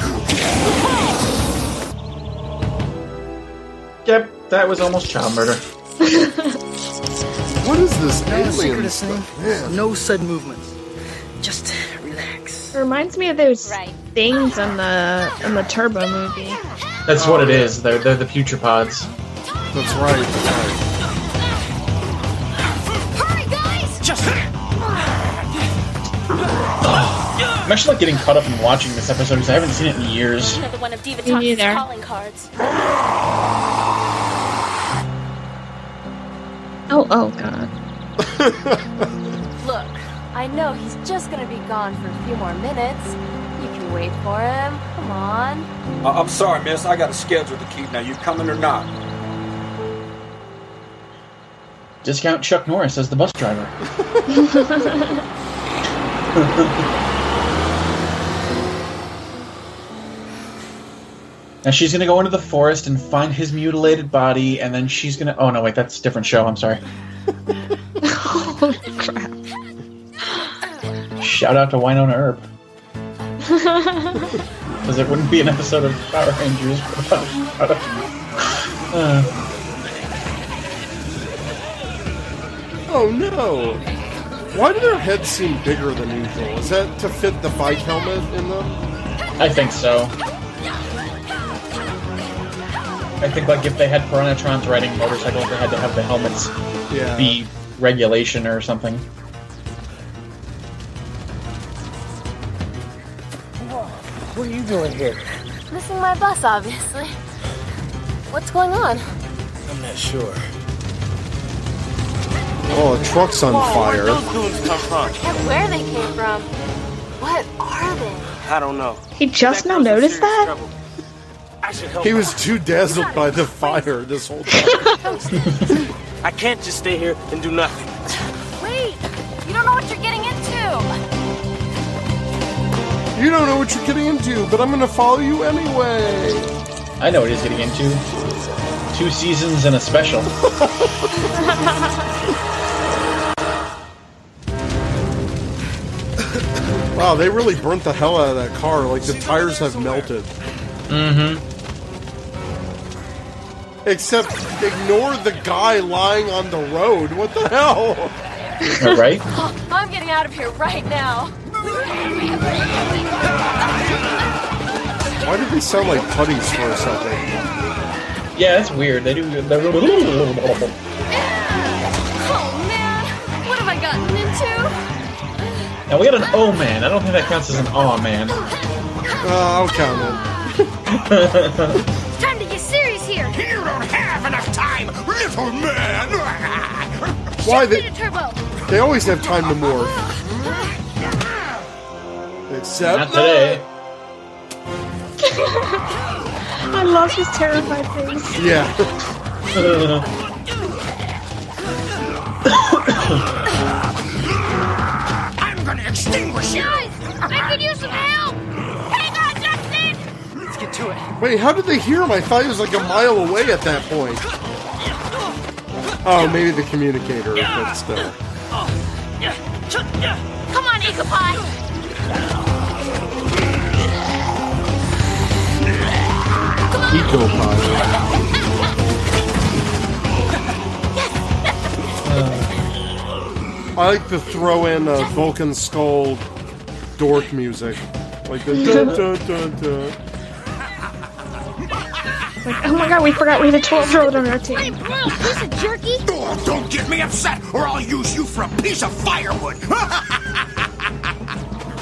S3: Yep, that was almost child murder.
S4: What is this
S12: No
S4: alien
S12: secret
S4: stuff?
S12: thing. No sudden movements. Just relax.
S5: It reminds me of those things in the in the Turbo movie.
S3: That's what it is. They're they're the future pods.
S4: That's right. That's right.
S13: Hurry, guys!
S8: Just
S3: I'm actually like getting caught up in watching this episode because I haven't seen it in years.
S13: Another one of
S5: Me
S13: Divatox's
S5: neither.
S13: calling cards.
S5: Oh, oh god.
S14: Look, I know he's just gonna be gone for a few more minutes. You can wait for him. Come on.
S17: Uh, I'm sorry, miss. I got a schedule to keep. Now, you coming or not?
S3: Discount Chuck Norris as the bus driver. Now she's gonna go into the forest and find his mutilated body, and then she's gonna. Oh no, wait, that's a different show. I'm sorry.
S5: Holy crap.
S3: Shout out to Wynonna Earp. Because it wouldn't be an episode of Power Rangers without. Uh,
S4: Oh no! Why do their heads seem bigger than usual? Is that to fit the bike helmet in them?
S3: I think so. I think like if they had Piranhatrons riding motorcycles, they had to have the helmets
S4: Yeah.
S3: be regulation or something.
S15: What are you doing here?
S14: Missing my bus, obviously. What's going on?
S15: I'm not sure.
S4: Oh, the truck's on
S15: Whoa,
S4: fire.
S15: Where'd those goons come from?
S14: And where they came from? What are they?
S15: I don't know.
S5: He just now noticed that?
S15: I should help.
S4: He was too dazzled by the fire this whole time.
S15: I can't just stay here and do nothing.
S14: Wait! You don't know what you're getting into!
S4: you don't know what you're getting into, but I'm gonna follow you anyway.
S3: I know what he's getting into. Two seasons and a special.
S4: Wow, they really burnt the hell out of that car. Like the tires have melted.
S3: Mm-hmm.
S4: Except ignore the guy lying on the road. What the hell?
S3: right?
S14: I'm getting out of here right now.
S4: Why did they sound like putties for a second?
S3: Yeah, that's weird. They do. They're...
S14: Oh man, what have I gotten into?
S3: Now we got an O man. I don't think that counts as an aw man.
S4: Uh, I'll count it.
S14: time,
S8: man!
S4: Why they? They always have time to morph. Except
S3: Not today.
S5: I love his terrified face.
S4: Yeah.
S8: I'm gonna extinguish you!
S14: Guys, I could use some help. Hang on, Justin.
S15: Let's get to it.
S4: Wait, how did they hear him? I thought he was like a mile away at that point. Oh, maybe the communicator, but still.
S14: Come on, Ichabod.
S4: Ecopod. I like to throw in a Vulcan Skull dork music. Like the dun dun dun dun.
S5: Like, oh my god, we forgot we had a 12 year old on our team.
S14: Broiled piece of jerky.
S8: Oh, don't get me upset, or I'll use you for a piece of firewood!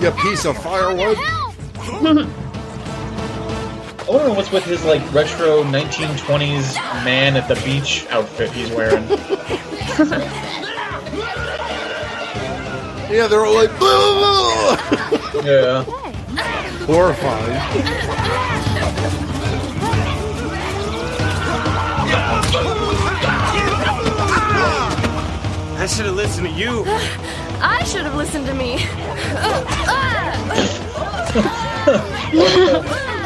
S4: You piece of firewood.
S3: I wonder what's with his like retro 1920s man at the beach outfit he's wearing.
S4: Yeah, they're all like, "Blah, blah, blah."
S3: yeah.
S4: horrifying.
S15: I should have listened to you.
S14: I should have listened to me.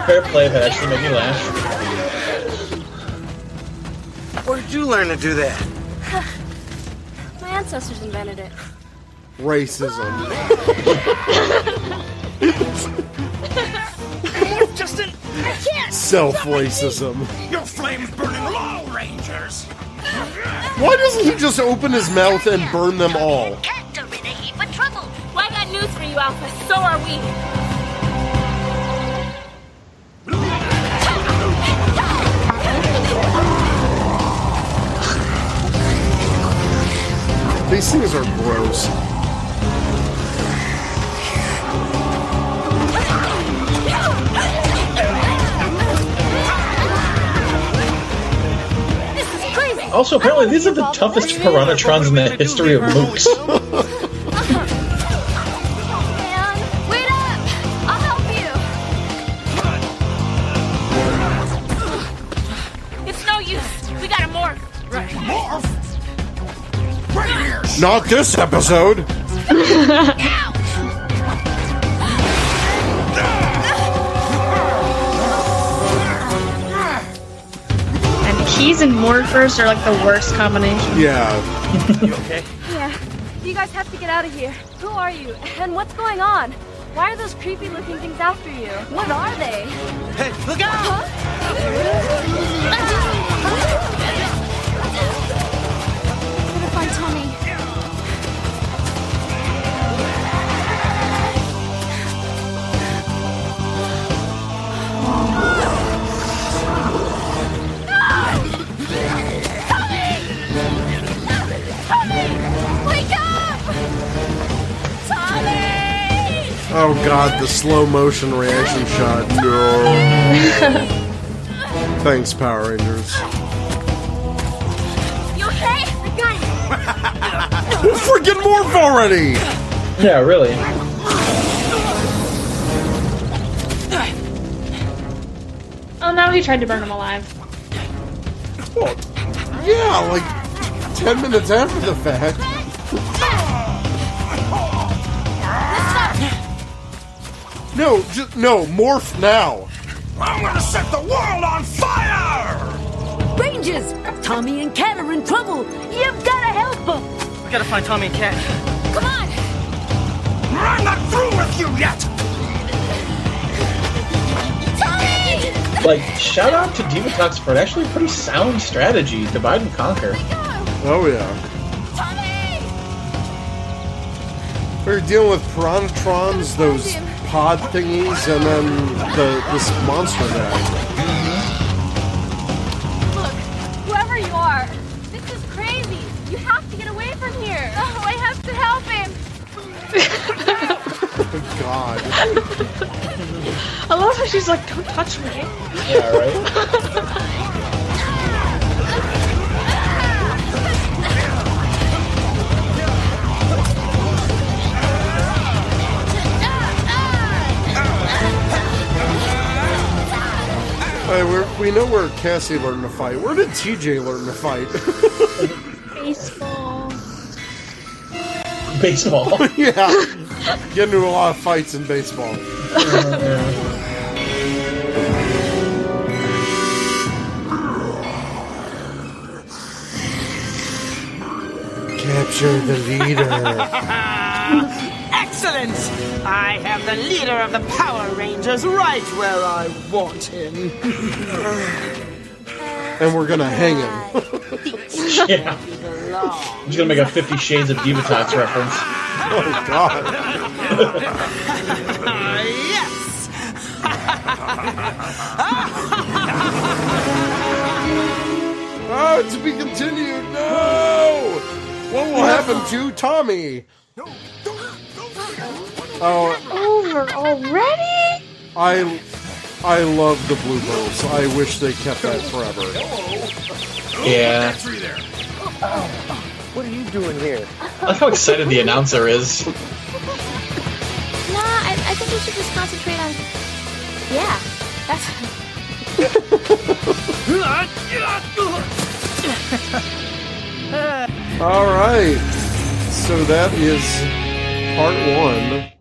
S3: Fair play, that actually made me laugh.
S15: Where did you learn to do that?
S14: My ancestors invented it.
S4: Racism.
S8: Justin!
S14: I can't.
S4: Self racism.
S8: Your flames burning all Rangers!
S4: Why doesn't he just open his mouth and burn them all?
S14: Cats are in a heap of trouble. Well, I got news for you, Alpha. So are we.
S4: These things are gross.
S3: Also, apparently, these are the toughest Piranhatrons in the history of mooks.
S4: Not this
S5: up. keys and morphers are like the worst combination.
S4: Yeah.
S15: You okay?
S14: Yeah. You guys have to get out of here. Who are you? And what's going on? Why are those creepy looking things after you? What are they?
S6: Hey, look out!
S14: I'm
S4: Oh god, the slow motion reaction shot. No. Thanks, Power Rangers.
S14: You okay? I got you.
S4: Freaking morph already!
S3: Yeah, really.
S5: Oh now he tried to burn him alive.
S4: Yeah, like 10 minutes after the fact. No, just, no, morph now.
S8: I'm gonna set the world on fire!
S18: Rangers! Tommy and Cat are in trouble! You've gotta help them!
S16: We gotta find Tommy and Cat.
S18: Come on!
S8: I'm not through with you yet! Tommy!
S3: Like, shout out to Divatox for an actually pretty sound strategy, divide and conquer.
S4: Oh, yeah. Tommy! We're dealing with Piranhatrons, those pod thingies, and then the this monster guy.
S14: Look, whoever you are, this is crazy. You have to get away from here. Oh, I have to help him.
S4: Oh, God.
S5: I love how she's like, don't touch me.
S3: Yeah, right?
S4: Hey, we're, we know where Cassie learned to fight. Where did TJ learn to fight?
S5: Baseball.
S3: Baseball.
S4: yeah. Get into a lot of fights in baseball. Capture the leader.
S6: Excellent! I have the leader of the Power Rangers right where I want him.
S4: and we're gonna hang him.
S3: yeah. I'm just gonna make a Fifty Shades of Divatox reference.
S4: Oh, God.
S6: yes!
S4: Oh, to be continued. No. What will happen to Tommy? Oh,
S5: Over already?
S4: I I love the bloopers. I wish they kept that forever.
S3: Yeah.
S12: What are you doing here?
S3: I like how excited the announcer is.
S14: Nah, I, I think we should just concentrate on. Yeah, that's.
S4: All right. So that is part one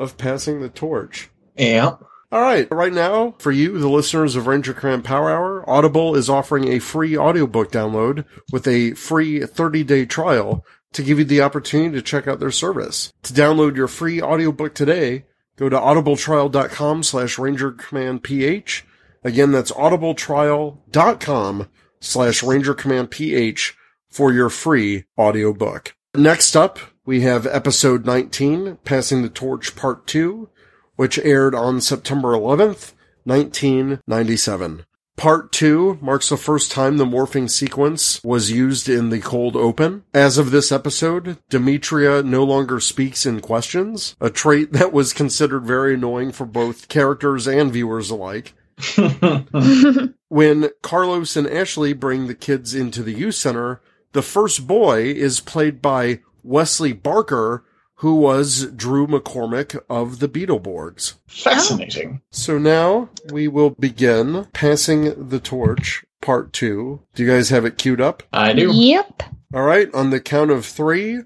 S4: of passing the torch.
S3: Yeah.
S4: All right. Right now, for you, the listeners of Ranger Command Power Hour, Audible is offering a free audiobook download with a free 30 day trial to give you the opportunity to check out their service. To download your free audiobook today, go to audibletrial.com slash Ranger Command PH. Again, that's audibletrial.com slash Ranger Command PH for your free audiobook. Next up, we have episode 19, Passing the Torch Part 2, which aired on September 11th, 1997. Part 2 marks the first time the morphing sequence was used in the cold open. As of this episode, Dimitria no longer speaks in questions, a trait that was considered very annoying for both characters and viewers alike. when Carlos and Ashley bring the kids into the youth center, the first boy is played by Wesley Barker, who was Drew McCormick of the Beetleborgs.
S3: Fascinating.
S4: So now we will begin passing the torch, part two. Do you guys have it queued up?
S3: I do.
S5: Yep.
S4: All right, on the count of three.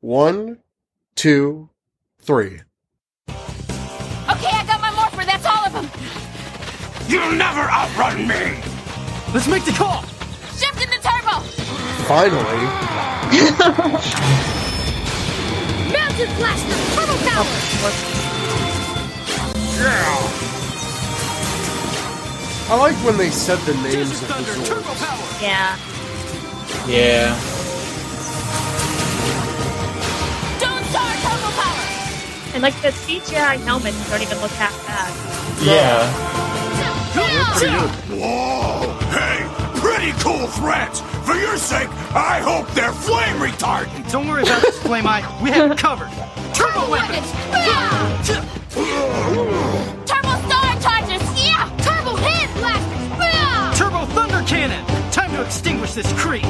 S4: One, two, three.
S18: Okay, I got my morpher, that's all of them!
S8: You'll never outrun me!
S16: Let's make the call!
S18: Shift in the turbo!
S4: Finally.
S19: Electric Blaster! Turbo Power!
S4: I like when they said the names of the Zords.
S5: Yeah.
S3: Yeah.
S18: Don't Star Turbo Power!
S5: And like the CGI helmets don't even look half bad.
S3: Yeah.
S8: Whoa! Hey, pretty cool threats. For your sake, I hope they're flame retardant.
S16: Don't worry about this, Flame Eye. We have it covered. Turbo weapons!
S18: Turbo Star Charges! Yeah! Turbo Head Blasters! Yeah!
S16: Turbo Thunder Cannon! Time to extinguish this creep.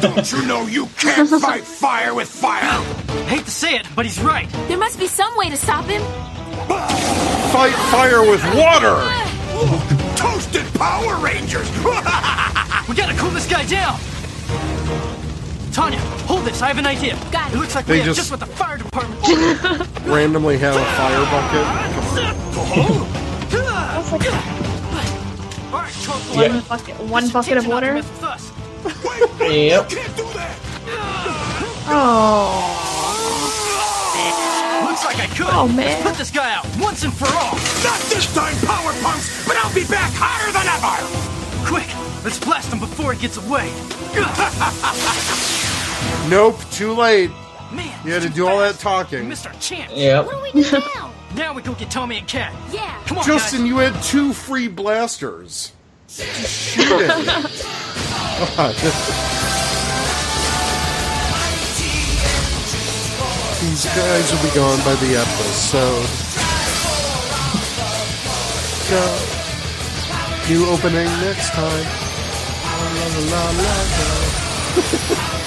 S8: Don't you know you can't fight fire with fire?
S16: Hate to say it, but he's right.
S18: There must be some way to stop him.
S4: Fight fire with water!
S8: Uh, Toasted Power Rangers!
S16: We gotta cool this guy down. Tanya, hold this. I have an idea.
S18: Got it.
S16: It looks like
S4: They
S16: we have
S4: just-
S16: just what the fire department.
S4: Randomly have a fire bucket.
S16: All right, Charles.
S5: One bucket, one bucket of water.
S3: Yep.
S5: Oh.
S16: Looks like I could.
S5: Oh, man.
S16: Put this guy out once and for all.
S8: Not this time, Power Punks, but I'll be back hotter than ever!
S16: Quick, let's blast him before he gets away.
S4: Nope, too late.
S16: Man,
S4: You had to do all that talking.
S16: missed our chance.
S3: Yep.
S18: What do we do now?
S16: Now we go get Tommy and Cat.
S18: Yeah.
S16: Come on,
S4: Justin, you had two free blasters. Shoot it. These guys will be gone by the episode. Go. New opening next time. La, la, la, la, la.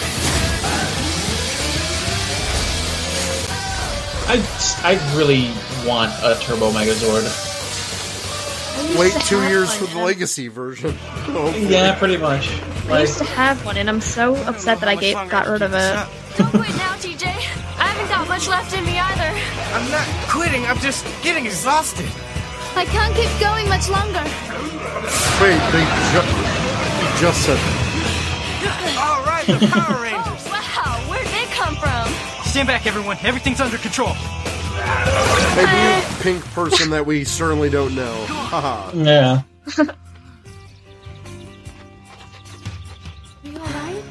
S3: I, I really want a Turbo Megazord.
S4: Wait two years for the legacy version. Okay.
S3: Yeah, pretty much.
S5: I used to have one, and I'm so upset that I gave, got rid of it.
S14: Don't quit now, TJ. I haven't got much left in me either.
S12: I'm not quitting, I'm just getting exhausted.
S13: I can't keep going much longer.
S4: Wait, they ju- you just said
S12: All right, the Power oh, Rangers.
S14: Wow, where'd they come from?
S16: Stand back, everyone. Everything's under control.
S4: a new pink person that we certainly don't know. Haha.
S3: yeah.
S18: You alright?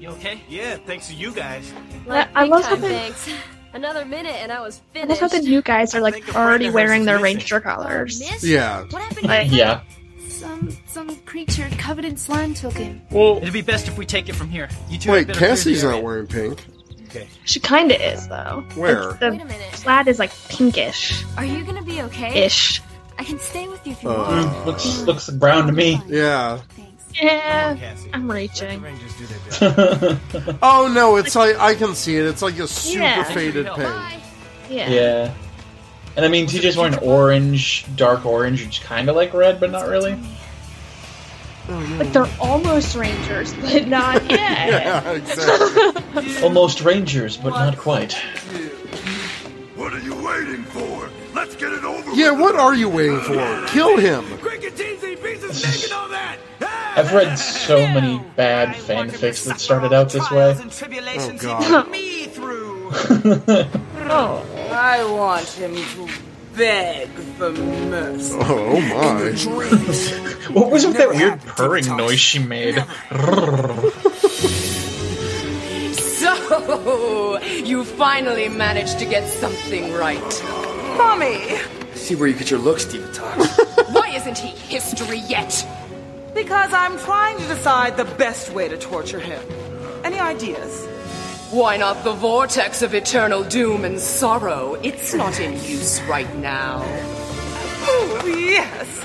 S15: You okay? Yeah, thanks to you guys.
S5: I- I love how
S14: time,
S5: they-
S14: thanks. Another minute and I was finished.
S5: I love
S14: finished.
S5: how the new guys are like already wearing their ranger collars.
S13: Miss?
S4: Yeah.
S13: What happened?
S5: Like,
S3: Yeah.
S13: Some some creature covered in slime took him.
S4: Well,
S16: It'd be best if we take it from here. You two
S4: wait,
S16: had better clear the
S4: Cassie's not wearing pink.
S15: Okay.
S5: she kind of is though.
S4: Where?
S5: Like, the
S14: Wait a minute.
S5: plaid is like pinkish
S14: Are you gonna be okay?
S5: ish.
S14: I can stay with you if you
S4: Uh,
S14: want.
S3: Looks looks brown to me.
S4: Yeah.
S5: Yeah,
S15: Cassie.
S5: I'm reaching.
S15: Rangers do their best.
S4: Oh no, it's like I can see it. It's like a super
S5: Yeah.
S4: faded pink.
S5: Yeah.
S3: yeah. And I mean, TJ's wearing orange, dark orange, which is kind of like red, but not really.
S5: Like oh, they're almost rangers, but not yet.
S4: Yeah, exactly.
S3: Almost Rangers, but not quite.
S8: What are you waiting for? Let's get it over
S4: yeah,
S8: with.
S4: what are you waiting for? Kill him.
S8: Quick and teasy, piece of steak and all that!
S3: I've read so many bad fanfics that started out this way.
S12: Tribulations
S4: Oh,
S12: he
S4: God.
S12: me through.
S5: Oh,
S11: I want him to beg for mercy.
S4: Oh, oh my.
S3: What was with that weird purring noise she made?
S10: So, you finally managed to get something right.
S11: Mommy!
S12: See where you get your looks, Divatox.
S10: Why isn't he history yet?
S11: Because I'm trying to decide the best way to torture him. Any ideas?
S10: Why not the vortex of eternal doom and sorrow? It's not in use right now.
S11: Oh, yes.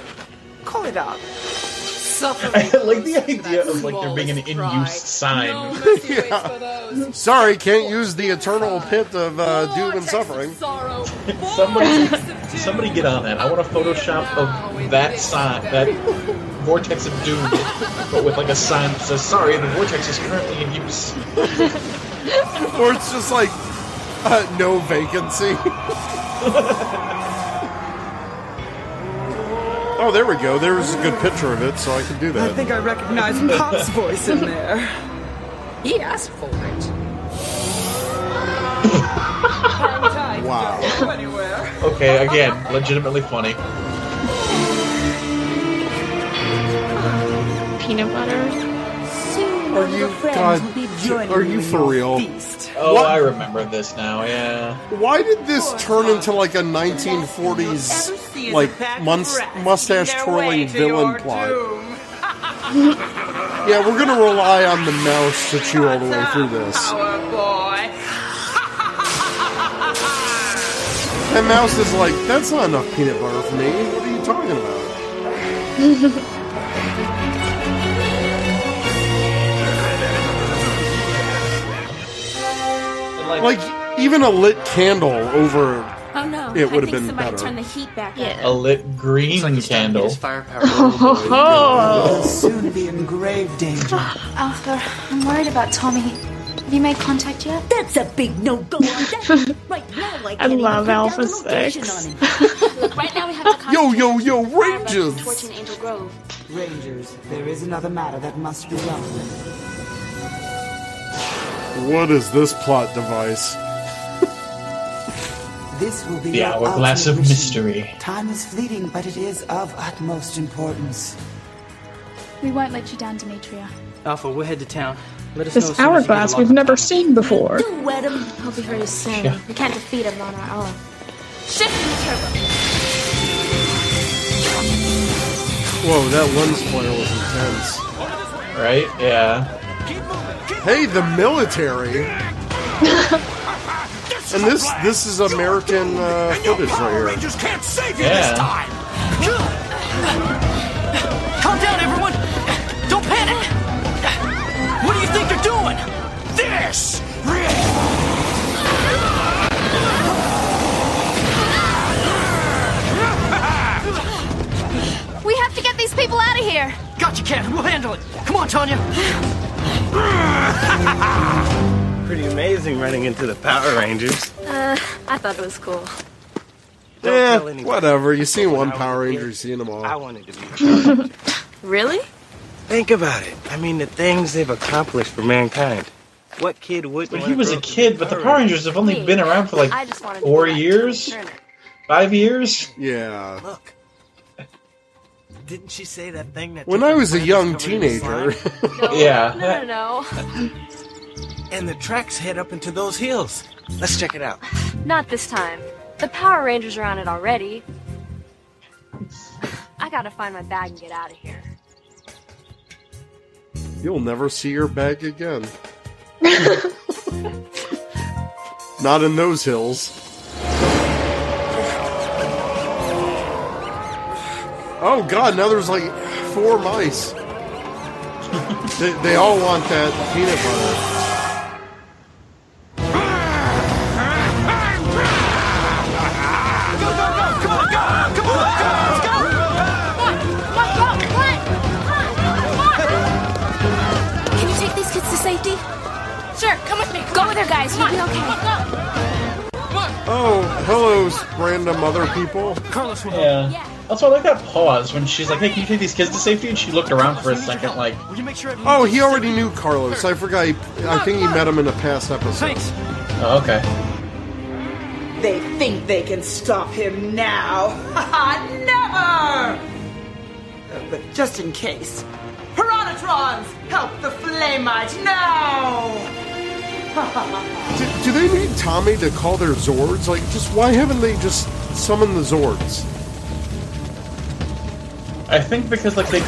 S11: Call it up.
S10: Suffering.
S3: I like the idea of like there being an in use sign.
S4: Sorry, can't use the eternal pit of uh, doom and suffering.
S3: Somebody, somebody get on that. I want a Photoshop of that sign, that vortex of doom, but with like a sign that says, "Sorry, the vortex is currently in use."
S4: or it's just like uh, no vacancy. oh, there we go. There's a good picture of it, so I can do that.
S11: I think I recognize Pop's voice in there.
S18: He asked for it.
S4: Wow.
S3: Okay, again, legitimately funny.
S5: Peanut butter.
S4: Are you God? Are you for real?
S3: Oh,
S4: What-
S3: I remember this now. Yeah.
S4: Why did this turn into like a 1940s like mus- mustache twirling villain plot? yeah, we're gonna rely on the mouse to chew all the way through this.
S11: Power boy.
S4: And mouse is like, that's not enough peanut butter for me. What are you talking about? Like even a lit candle over
S19: Oh no!
S4: it would have been
S19: somebody
S4: better.
S19: Turned the heat back
S3: A lit green candle.
S11: Oh.
S20: soon be in grave danger.
S13: Ah, Arthur, I'm worried about Tommy. Have you made contact yet?
S18: That's a big no-go right now, I
S5: I
S18: can't even
S5: love
S18: put
S5: Alpha Six.
S18: on him.
S14: Look, right now we have to
S4: Yo, yo, yo, Rangers!
S14: Torch in Angel Grove.
S20: Rangers, there is another matter that must be done.
S4: What is this plot device?
S20: This will be
S3: The hourglass of
S20: mission.
S3: mystery.
S20: Time is fleeting, but it is of utmost importance.
S13: We won't let you down, Dimitria.
S12: Alpha, we'll head to town. Let us know
S5: This
S12: as soon as you get
S5: hourglass we've never seen before.
S14: Wet him. Hope he hurries soon.
S3: Yeah.
S14: We can't defeat him on our own. Shift the turbo.
S4: Whoa, that lens flare was intense.
S3: Right? Yeah.
S4: Hey, the military. and this this is American uh, footage right here.
S8: Rangers can't save you
S3: Yeah.
S8: this time.
S16: Calm down, everyone! Don't panic! What do you think you're doing?
S8: This.
S14: We have to get these people out of here.
S16: Gotcha, Cat. We'll handle it. Come on, Tanya.
S15: Pretty amazing running into the Power Rangers.
S14: Uh, I thought it was cool.
S15: Don't
S4: Eh,
S15: tell anyone.
S4: whatever. You seen one
S15: I
S4: Power Ranger,
S15: kid,
S4: you seen them all.
S15: I wanted to be.
S14: Really?
S15: Think about it. I mean, the things they've accomplished for mankind. What kid wouldn't?
S3: But he was a kid, but the
S15: Power
S3: Power Rangers have only been around for like
S14: I just wanted to
S3: four
S14: be like
S3: years?
S14: Turner.
S3: Five years?
S4: Yeah.
S15: Look. Didn't she say that thing that?
S4: When I was a young teenager.
S15: slime?
S3: Yeah.
S14: No, no, no.
S15: And the tracks head up into those hills. Let's check it out.
S14: Not this time. The Power Rangers are on it already. I gotta find my bag and get out of here.
S4: You'll never see your bag again. Not in those hills. Oh god, now there's like four mice. they, they all want that peanut butter. Come on, come on! Come on, come on!
S14: Can you take these kids to safety? Sure, come with me. Go with her, guys. You'll be okay.
S4: Oh, hello, random other people.
S16: Carlos will
S3: Yeah. Also, I like that pause when she's like, hey, can you take these kids to safety? And she looked around for a second, like,
S16: Will you make sure everyone
S4: Oh, he already knew Carlos. I forgot. He, I think he met him in a past episode.
S16: Thanks.
S3: oh, okay.
S11: They think they can stop him now. Never! But just in case, Piranhatrons, help the Flamite now!
S4: Do, do they need Tommy to call their Zords? Like, just why haven't they just summoned the Zords?
S3: I think because, like, they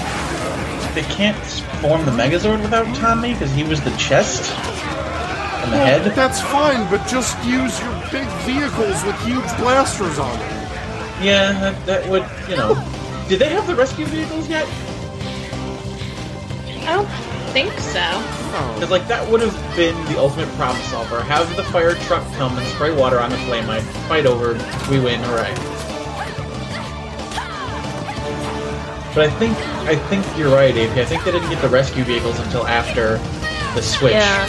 S3: they can't form the Megazord without Tommy, because he was the chest and the
S4: Well,
S3: head.
S4: That's fine, but just use your big vehicles with huge blasters on them.
S3: Yeah, that, that would, you know. Did they have the rescue vehicles yet?
S5: I don't think so. Oh.
S3: Because, like, that would have been the ultimate problem solver. Have the fire truck come and spray water on the flamite, fight over, we win, hooray. But I think I think you're right, AP. I think they didn't get the rescue vehicles until after the switch. Yeah.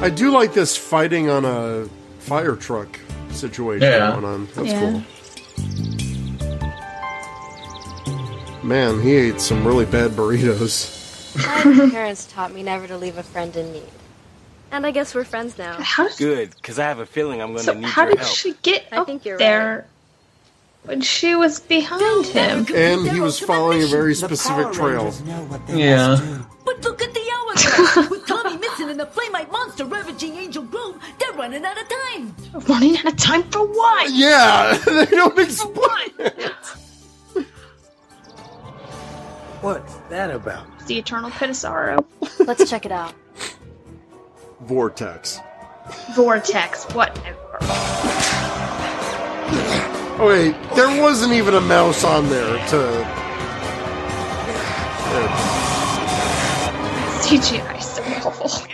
S4: I do like this fighting on a fire truck situation
S3: Yeah.
S4: going on. That's
S5: Yeah.
S4: cool. Man, he ate some really bad burritos.
S14: My parents taught me never to leave a friend in need. And I guess we're friends now.
S5: How did,
S15: Good, because I have a feeling I'm going to
S5: so
S15: need
S5: how
S15: your
S5: did
S15: help.
S5: she get
S14: I
S5: up
S14: think you're
S5: there when she was behind him?
S4: And he was following a very specific trail.
S3: Yeah.
S18: But look at the hourglass. With Tommy missing and the Flamite monster ravaging Angel Grove, they're running out of time.
S5: Running out of time for what?
S4: Yeah, they don't explain it.
S15: What's that about?
S5: It's the Eternal Pit of Sorrow.
S14: Let's check it out.
S4: Vortex.
S5: Vortex, whatever.
S4: Oh wait, there wasn't even a mouse on there to.
S5: CGI is so awful.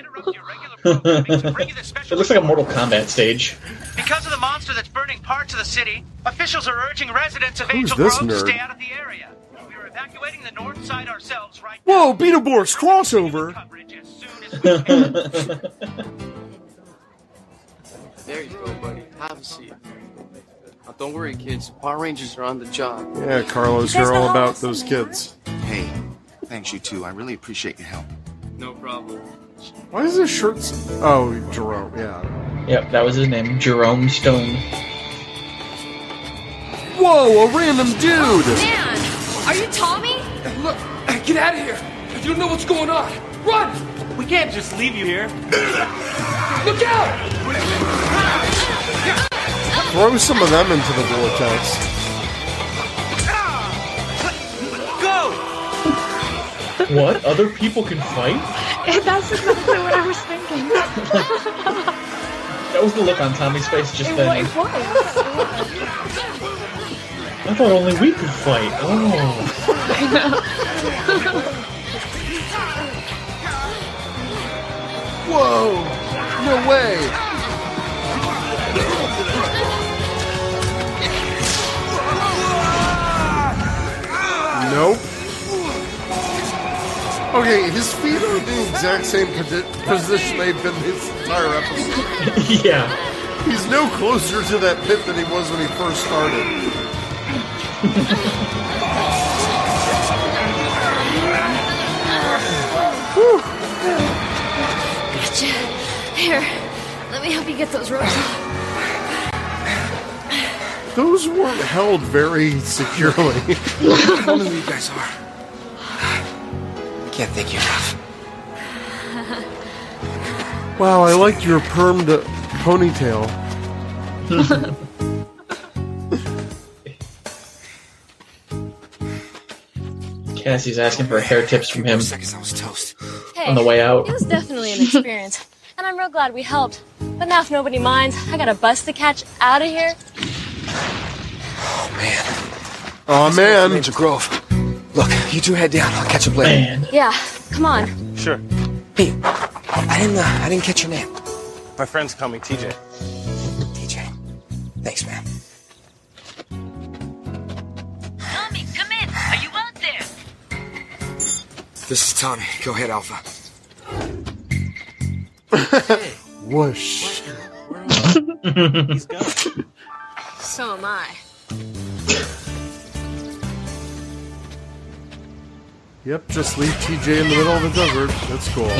S3: it looks like a Mortal Kombat stage.
S19: Because of the monster that's burning parts of the city, officials are urging residents of
S4: Who's
S19: Angel
S4: this
S19: Grove to stay out of the area. We are evacuating the north side ourselves right
S4: Whoa, Beetleborgs crossover!
S12: There you go, buddy. Have a seat. Now, don't worry, kids. Power Rangers are on the job.
S4: Yeah, Carlos, you're all about those kids.
S21: Hey, thanks you too. I really appreciate your help.
S12: No problem.
S4: Why is his shirt? Oh, Jerome. Yeah.
S3: Yep, that was his name, Jerome Stone.
S4: Whoa, a random dude.
S10: Man, are you Tommy?
S12: Look, get out of here. You don't know what's going on. Run!
S15: We can't just leave you here.
S12: Look out! Ah!
S4: Throw some of them into the vortex.
S15: Go!
S3: What? Other people can fight?
S5: That's exactly what I was thinking.
S3: That was the look on Tommy's face just
S5: It,
S3: then.
S5: wa- it was.
S3: I thought only we could fight. Oh.
S4: Whoa! No way! Nope. Okay, his feet are in the exact same posi- position they've been this entire episode.
S3: yeah.
S4: He's no closer to that pit than he was when he first started.
S14: Gotcha. Here, let me help you get those ropes off.
S4: Those weren't held very securely.
S21: One of you guys are. I can't thank you enough.
S4: wow, I liked your permed ponytail.
S3: Cassie's asking for hair tips from him
S21: Seconds I was toast.
S14: Hey,
S3: on the way out.
S14: It was definitely an experience. and I'm real glad we helped. But now, if nobody minds, I got a bus to catch out of here.
S4: Oh man. Oh, man.
S21: Ranger Grove. Look, you two head down. I'll catch up later.
S14: Yeah, come on.
S15: Sure.
S21: Hey, I didn't. Uh, I didn't catch your name.
S15: My friend's coming, TJ.
S21: TJ. Thanks, man.
S18: Tommy, come in. Are you out there?
S21: This is Tommy. Go ahead, Alpha.
S4: Whoosh.
S15: He's gone.
S14: So am I.
S4: Yep, just leave TJ in the middle of the desert. That's cool.
S10: This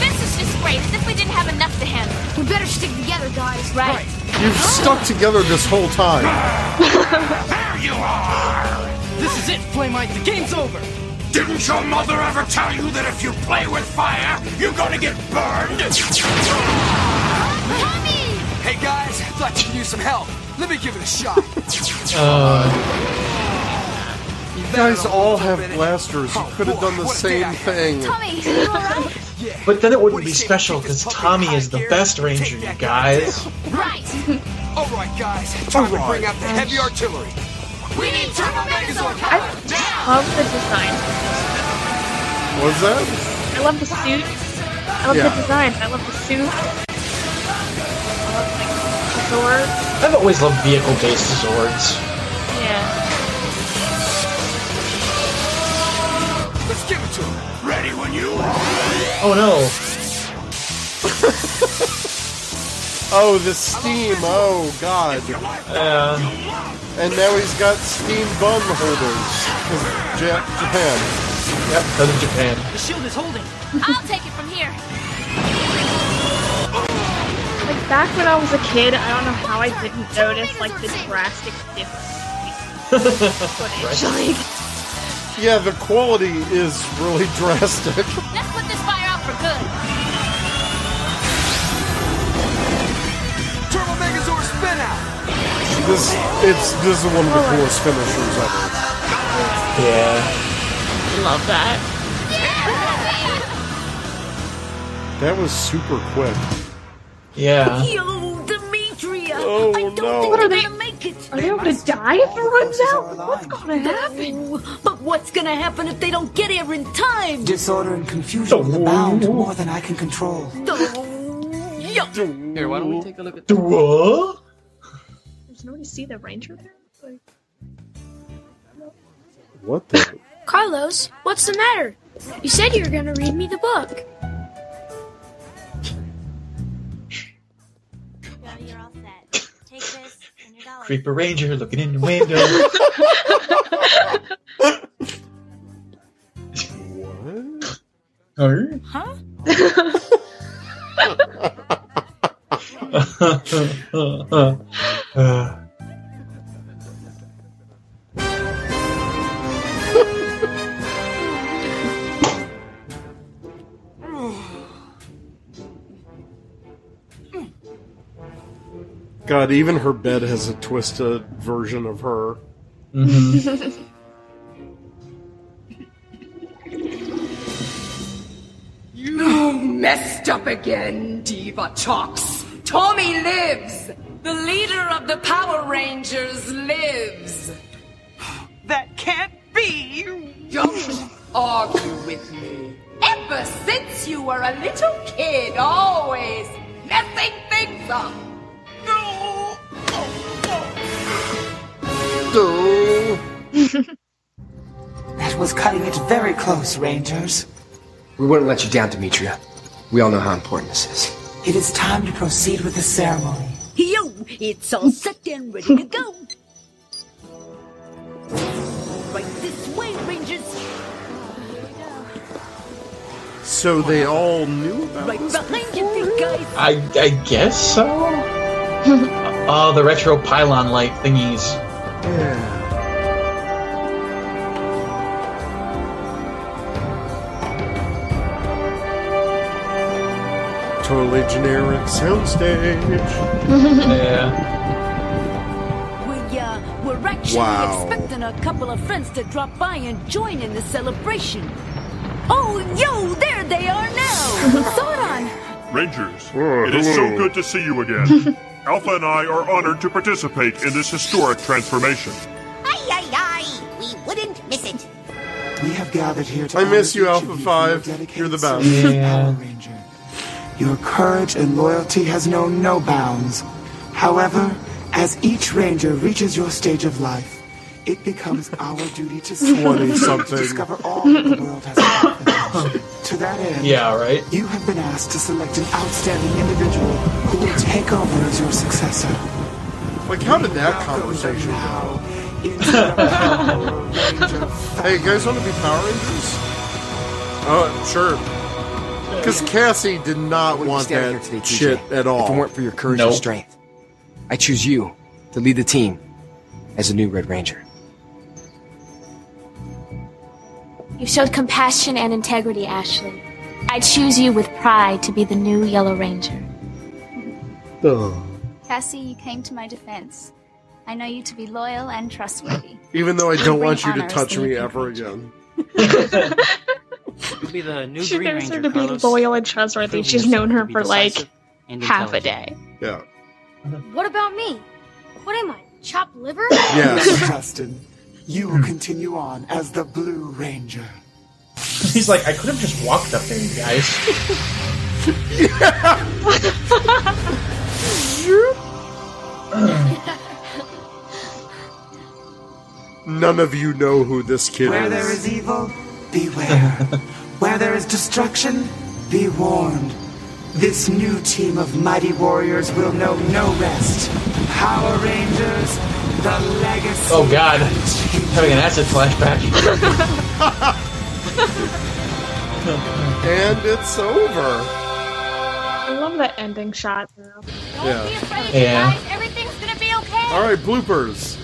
S10: oh, is just great, as if we didn't have enough to handle. We better stick together, guys. Right.
S4: You've stuck together this whole time. There you are!
S16: This is it, Flamite. The game's over.
S8: Didn't your mother ever tell you that if you play with fire, you're gonna get burned?
S12: Hey guys, I'd like to use some help. Let me give it a shot.
S4: uh, You guys all have blasters. You could have done the same thing.
S10: Tommy, you alright?
S3: But then it wouldn't be special because Tommy is the best ranger, you guys.
S10: Right.
S12: All right, guys, time to bring out the heavy artillery.
S10: We need Turbo Megazord
S5: I love the design.
S4: What's that?
S5: I love the suit. I love
S4: Yeah.
S5: the design. I love the suit. I love like the sword.
S3: I've always loved vehicle-based Zords.
S5: Yeah.
S12: Let's give it to him.
S8: Ready when you are.
S3: Oh no!
S4: Oh, the steam. Oh, God.
S3: Yeah.
S4: Uh, and now he's got steam bun holders. Japan.
S3: Yep, because of Japan.
S16: The shield is holding.
S14: I'll take it from here.
S5: Back when I was a kid, I don't know how I didn't notice like the drastic difference. footage. Like,
S4: Yeah, the quality is really drastic.
S14: Let's put this fire out for good.
S21: Turbo Megazord spin out!
S4: This it's this is one of the coolest finishers ever.
S3: Yeah.
S5: love that.
S4: That was super quick.
S3: Yeah.
S18: Yo, Dimitria!
S4: Oh,
S18: I don't
S4: no.
S18: think
S5: What are
S18: they're gonna make it.
S5: Are they able to die if it runs out? What's gonna happen?
S18: But what's gonna happen if they don't get here in time?
S20: Disorder and confusion abound more than I can control.
S18: Oh, yo.
S12: Here, why don't we take a look at
S3: What?
S5: Does nobody see the ranger there? Like,
S4: What the?
S22: Carlos, what's the matter? You said you were going to read me the book.
S3: Creeper Ranger looking in the window.
S4: what?
S3: Huh? Uh, uh, uh, uh
S4: God, even her bed has a twisted version of her. Mm-hmm.
S10: You messed up again, Divatox. Tommy lives! The leader of the Power Rangers lives!
S11: That can't be!
S10: Don't argue with me. Ever since you were a little kid, always messing things up.
S20: That was cutting it very close, Rangers.
S21: We wouldn't let you down, Dimitria. We all know how important this is.
S20: It is time to proceed with the ceremony.
S18: Yo, it's all set and ready to go. Right this way, Rangers.
S4: So they all knew about
S18: Right
S4: this?
S18: behind you, big guys.
S3: I I guess so. oh, the retro pylon light thingies.
S4: Totally generic soundstage.
S3: yeah.
S18: We, uh, we're actually
S4: Wow.
S18: expecting a couple of friends to drop by and join in the celebration. Oh, yo, there they are now. Zordon.
S23: Rangers,
S4: Oh,
S23: it is so good to see you again. Alpha and I are honored to participate in this historic transformation.
S24: Aye, aye, aye. We wouldn't miss it.
S20: We have gathered here to
S4: I miss you, Alpha
S20: for
S4: 5.
S20: your
S4: You're the best.
S3: Yeah.
S20: Power Ranger. Your courage and loyalty has known no bounds. However, as each ranger reaches your stage of life, it becomes our duty to seek
S4: 20 something.
S20: to discover all that the world has to that end,
S3: Yeah, right.
S20: you have been asked to select an outstanding individual who will take over as your successor.
S4: Like, how did that conversation go? Hey, you guys want to be Power Rangers? Oh, sure. Because Cassie did not want that
S21: here today, TJ,
S4: shit at all.
S21: If it weren't for your courage
S3: Nope.
S21: and strength, I choose you to lead the team as a new Red Ranger.
S22: You showed compassion and integrity, Ashley. I choose you with pride to be the new Yellow Ranger.
S13: Cassie, you came to my defense. I know you to be loyal and trustworthy.
S4: Even though I don't want you to touch me
S13: new
S4: ever again.
S16: Be the new
S5: She
S16: Green
S5: knows her to be
S16: Carlos.
S5: loyal and trustworthy. She's known her for like half a day.
S4: Yeah.
S22: What about me? What am I? Chopped liver?
S4: Yes.
S20: Justin, you will continue on as the Blue Ranger.
S3: He's like, I could have just walked up there, you guys.
S4: None of you know who this kid
S20: Where
S4: is.
S20: there is evil, beware. Where there is destruction, be warned. This new team of mighty warriors will know no rest. Power Rangers, the legacy.
S3: Oh god. Having an acid flashback.
S4: and it's over.
S5: I love that ending shot though.
S4: Yeah.
S3: Yeah.
S13: Everything's gonna be okay.
S4: All right, bloopers.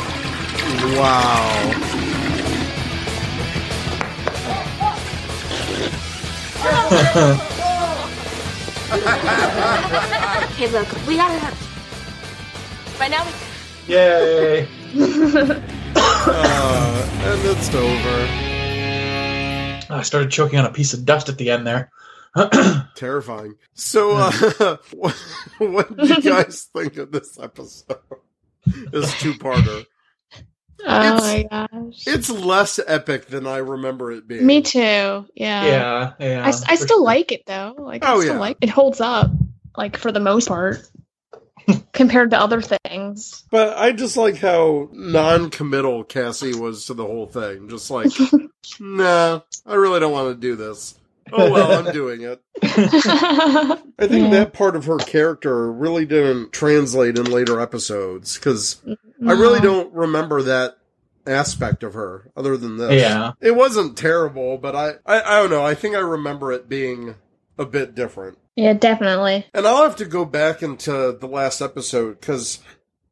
S4: wow.
S22: hey, look, we gotta have. By now, we.
S3: Yay!
S4: Uh, and it's over.
S3: I started choking on a piece of dust at the end there.
S4: Terrifying. So, uh, what, what did you guys think of this episode? This two-parter.
S5: Oh
S4: It's-
S5: my gosh.
S4: It's less epic than I remember it being.
S5: Me too. Yeah.
S3: Yeah, yeah.
S5: I, s- I
S3: for
S5: still
S3: sure.
S5: like it though. Like
S4: Oh,
S5: I still
S4: yeah.
S5: like it holds up like for the most part compared to other things.
S4: But I just like how non-committal Cassie was to the whole thing. Just like, nah, I really don't want to do this. Oh well, I'm doing it. I think that part of her character really didn't translate in later episodes because I really don't remember that aspect of her other than this.
S3: Yeah.
S4: It wasn't terrible, but I, I, I don't know. I think I remember it being a bit different.
S5: Yeah, definitely.
S4: And I'll have to go back into the last episode because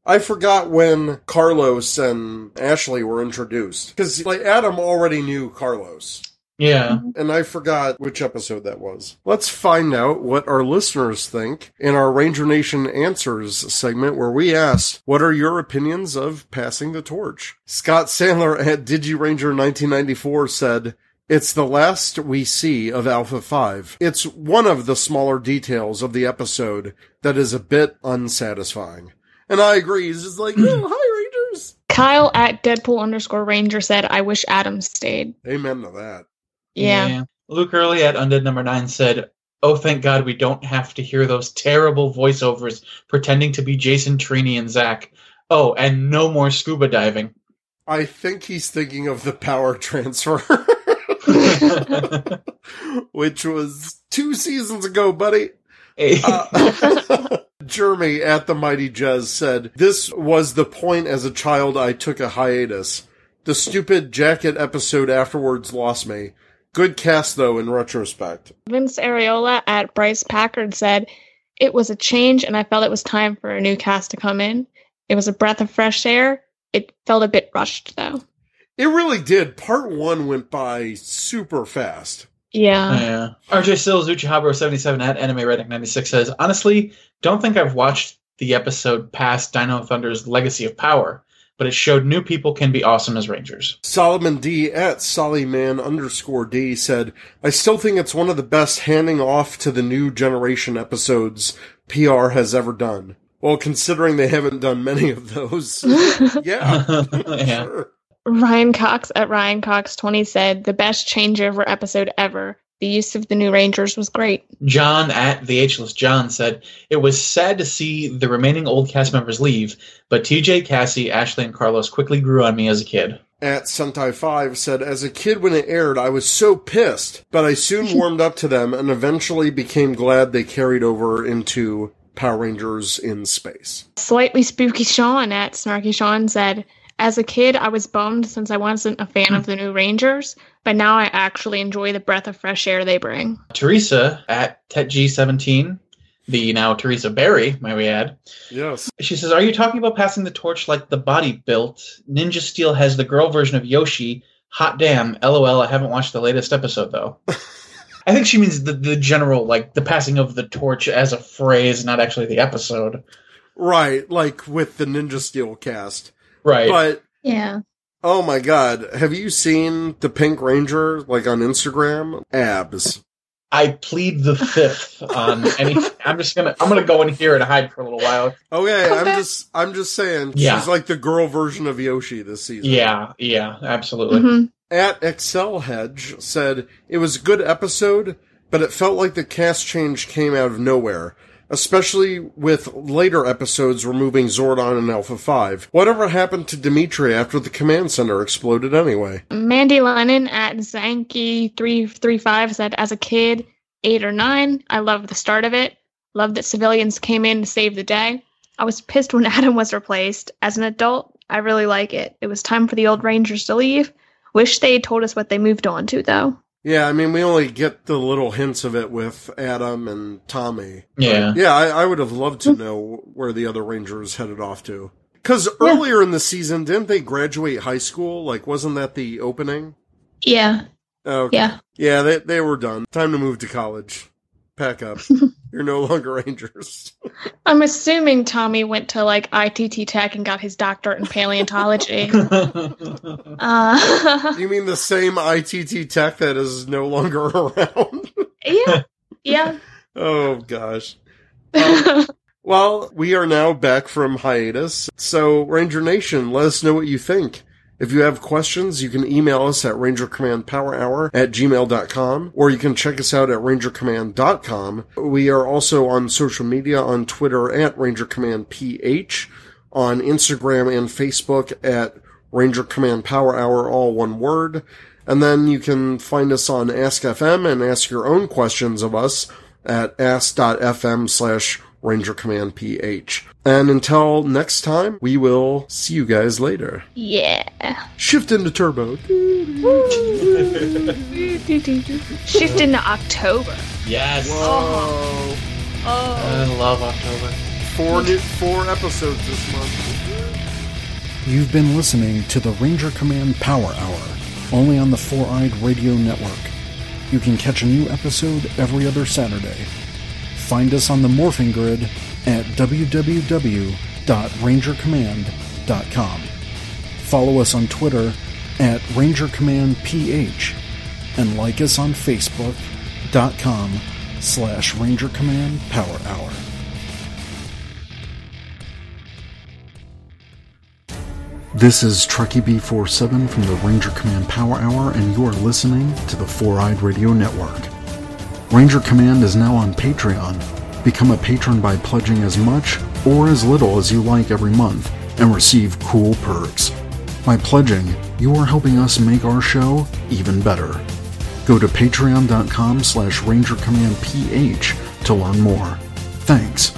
S4: I forgot when Carlos and Ashley were introduced. Because like Adam already knew Carlos.
S3: Yeah.
S4: And I forgot which episode that was. Let's find out what our listeners think in our Ranger Nation Answers segment where we asked, what are your opinions of passing the torch? Scott Sandler at DigiRanger 1994 said, it's the last we see of Alpha 5. It's one of the smaller details of the episode that is a bit unsatisfying. And I agree. He's just like, oh, hi, Rangers.
S5: Kyle at Deadpool underscore Ranger said, I wish Adam stayed.
S4: Amen to that.
S5: Yeah.
S3: Luke Early at Undead Number Nine said, "Oh, thank God we don't have to hear those terrible voiceovers pretending to be Jason, Trini, and Zach. Oh, and no more scuba diving."
S4: I think he's thinking of the power transfer. Which was two seasons ago, buddy. Uh, Jeremy at the Mighty Jez said, This was the point as a child I took a hiatus. The stupid jacket episode afterwards lost me. Good cast, though, in retrospect.
S5: Vince Areola at Bryce Packard said, It was a change and I felt it was time for a new cast to come in. It was a breath of fresh air. It felt a bit rushed though.
S4: It really did. Part one went by super fast.
S5: Yeah.
S3: Yeah. RJ Sills, Uchihabro77 at Anime Redneck 96 says, Honestly, don't think I've watched the episode past Dino Thunder's Legacy of Power, but it showed new people can be awesome as Rangers.
S4: Solomon D at Sollyman underscore D said, I still think it's one of the best handing off to the new generation episodes PR has ever done. Well, considering they haven't done many of those. yeah.
S3: yeah.
S4: Sure.
S5: Ryan Cox at Ryan Cox 20 said, The best changeover episode ever. The use of the new Rangers was great.
S3: John at the Ageless John said, It was sad to see the remaining old cast members leave, but TJ, Cassie, Ashley, and Carlos quickly grew on me as a kid.
S4: At Sentai5 said, As a kid when it aired, I was so pissed, but I soon warmed up to them and eventually became glad they carried over into Power Rangers in space.
S5: Slightly spooky Sean at Snarky Sean said, As a kid, I was bummed since I wasn't a fan of the new Rangers, but now I actually enjoy the breath of fresh air they bring.
S3: Teresa at TetG17, the now Teresa Berry, might we add,
S4: Yes.
S3: She says, Are you talking about passing the torch like the body built? Ninja Steel has the girl version of Yoshi. Hot damn. LOL, I haven't watched the latest episode though. I think she means the, the general, like the passing of the torch as a phrase, not actually the episode.
S4: Right, like with the Ninja Steel cast.
S3: Right.
S4: But
S5: Yeah.
S4: Oh my god, have you seen the Pink Ranger like on Instagram? Abs.
S3: I plead the fifth on any. I'm just gonna. I'm gonna go in here and hide for a little while.
S4: Okay, I'm just I'm just saying
S3: Yeah.
S4: she's like the girl version of Yoshi this season.
S3: Yeah, yeah, absolutely.
S5: Mm-hmm.
S4: At Excel Hedge said it was a good episode, but it felt like the cast change came out of nowhere. Especially with later episodes removing Zordon and Alpha 5. Whatever happened to Dimitri after the command center exploded anyway?
S5: Mandy Lennon at Zanky335 said, As a kid, eight or nine, I loved the start of it. Loved that civilians came in to save the day. I was pissed when Adam was replaced. As an adult, I really like it. It was time for the old Rangers to leave. Wish they had told us what they moved on to, though.
S4: Yeah, I mean, we only get the little hints of it with Adam and Tommy.
S3: Yeah.
S4: But, yeah, I, I would have loved to know where the other Rangers headed off to. Because earlier in the season, didn't they graduate high school? Like, wasn't that the opening?
S5: Yeah.
S4: Oh, okay.
S5: Yeah.
S4: Yeah, they, they were done. Time to move to college. Pack up. You're no longer Rangers.
S5: I'm assuming Tommy went to like ITT Tech and got his doctorate in paleontology. uh,
S4: you mean the same ITT tech that is no longer around?
S5: yeah. Yeah.
S4: oh, gosh. Um, well, we are now back from hiatus. So, Ranger Nation, let us know what you think. If you have questions, you can email us at rangercommandpowerhour at gmail.com or you can check us out at rangercommand.com. We are also on social media on Twitter at rangercommandph, on Instagram and Facebook at Ranger Command Power Hour, all one word. And then you can find us on Ask FM and ask your own questions of us at ask.fm slash Ranger Command PH. And until next time, we will see you guys later.
S5: yeah.
S4: Shift into turbo.
S5: Shift into October.
S3: Yes.
S5: Oh. Oh.
S3: I love October.
S4: Four new, four episodes this month.
S25: You've been listening to the Ranger Command Power Hour, only on the Four Eyed Radio Network. You can catch a new episode every other Saturday. Find us on the morphing grid at www.rangercommand.com. Follow us on Twitter at RangerCommandPH and like us on Facebook.com slash Ranger Command Power Hour. This is Truckee B47 from the Ranger Command Power Hour, and you are listening to the Four Eyed Radio Network. Ranger Command is now on Patreon. Become a patron by pledging as much or as little as you like every month and receive cool perks. By pledging, you are helping us make our show even better. Go to patreon.com slash rangercommandph to learn more. Thanks.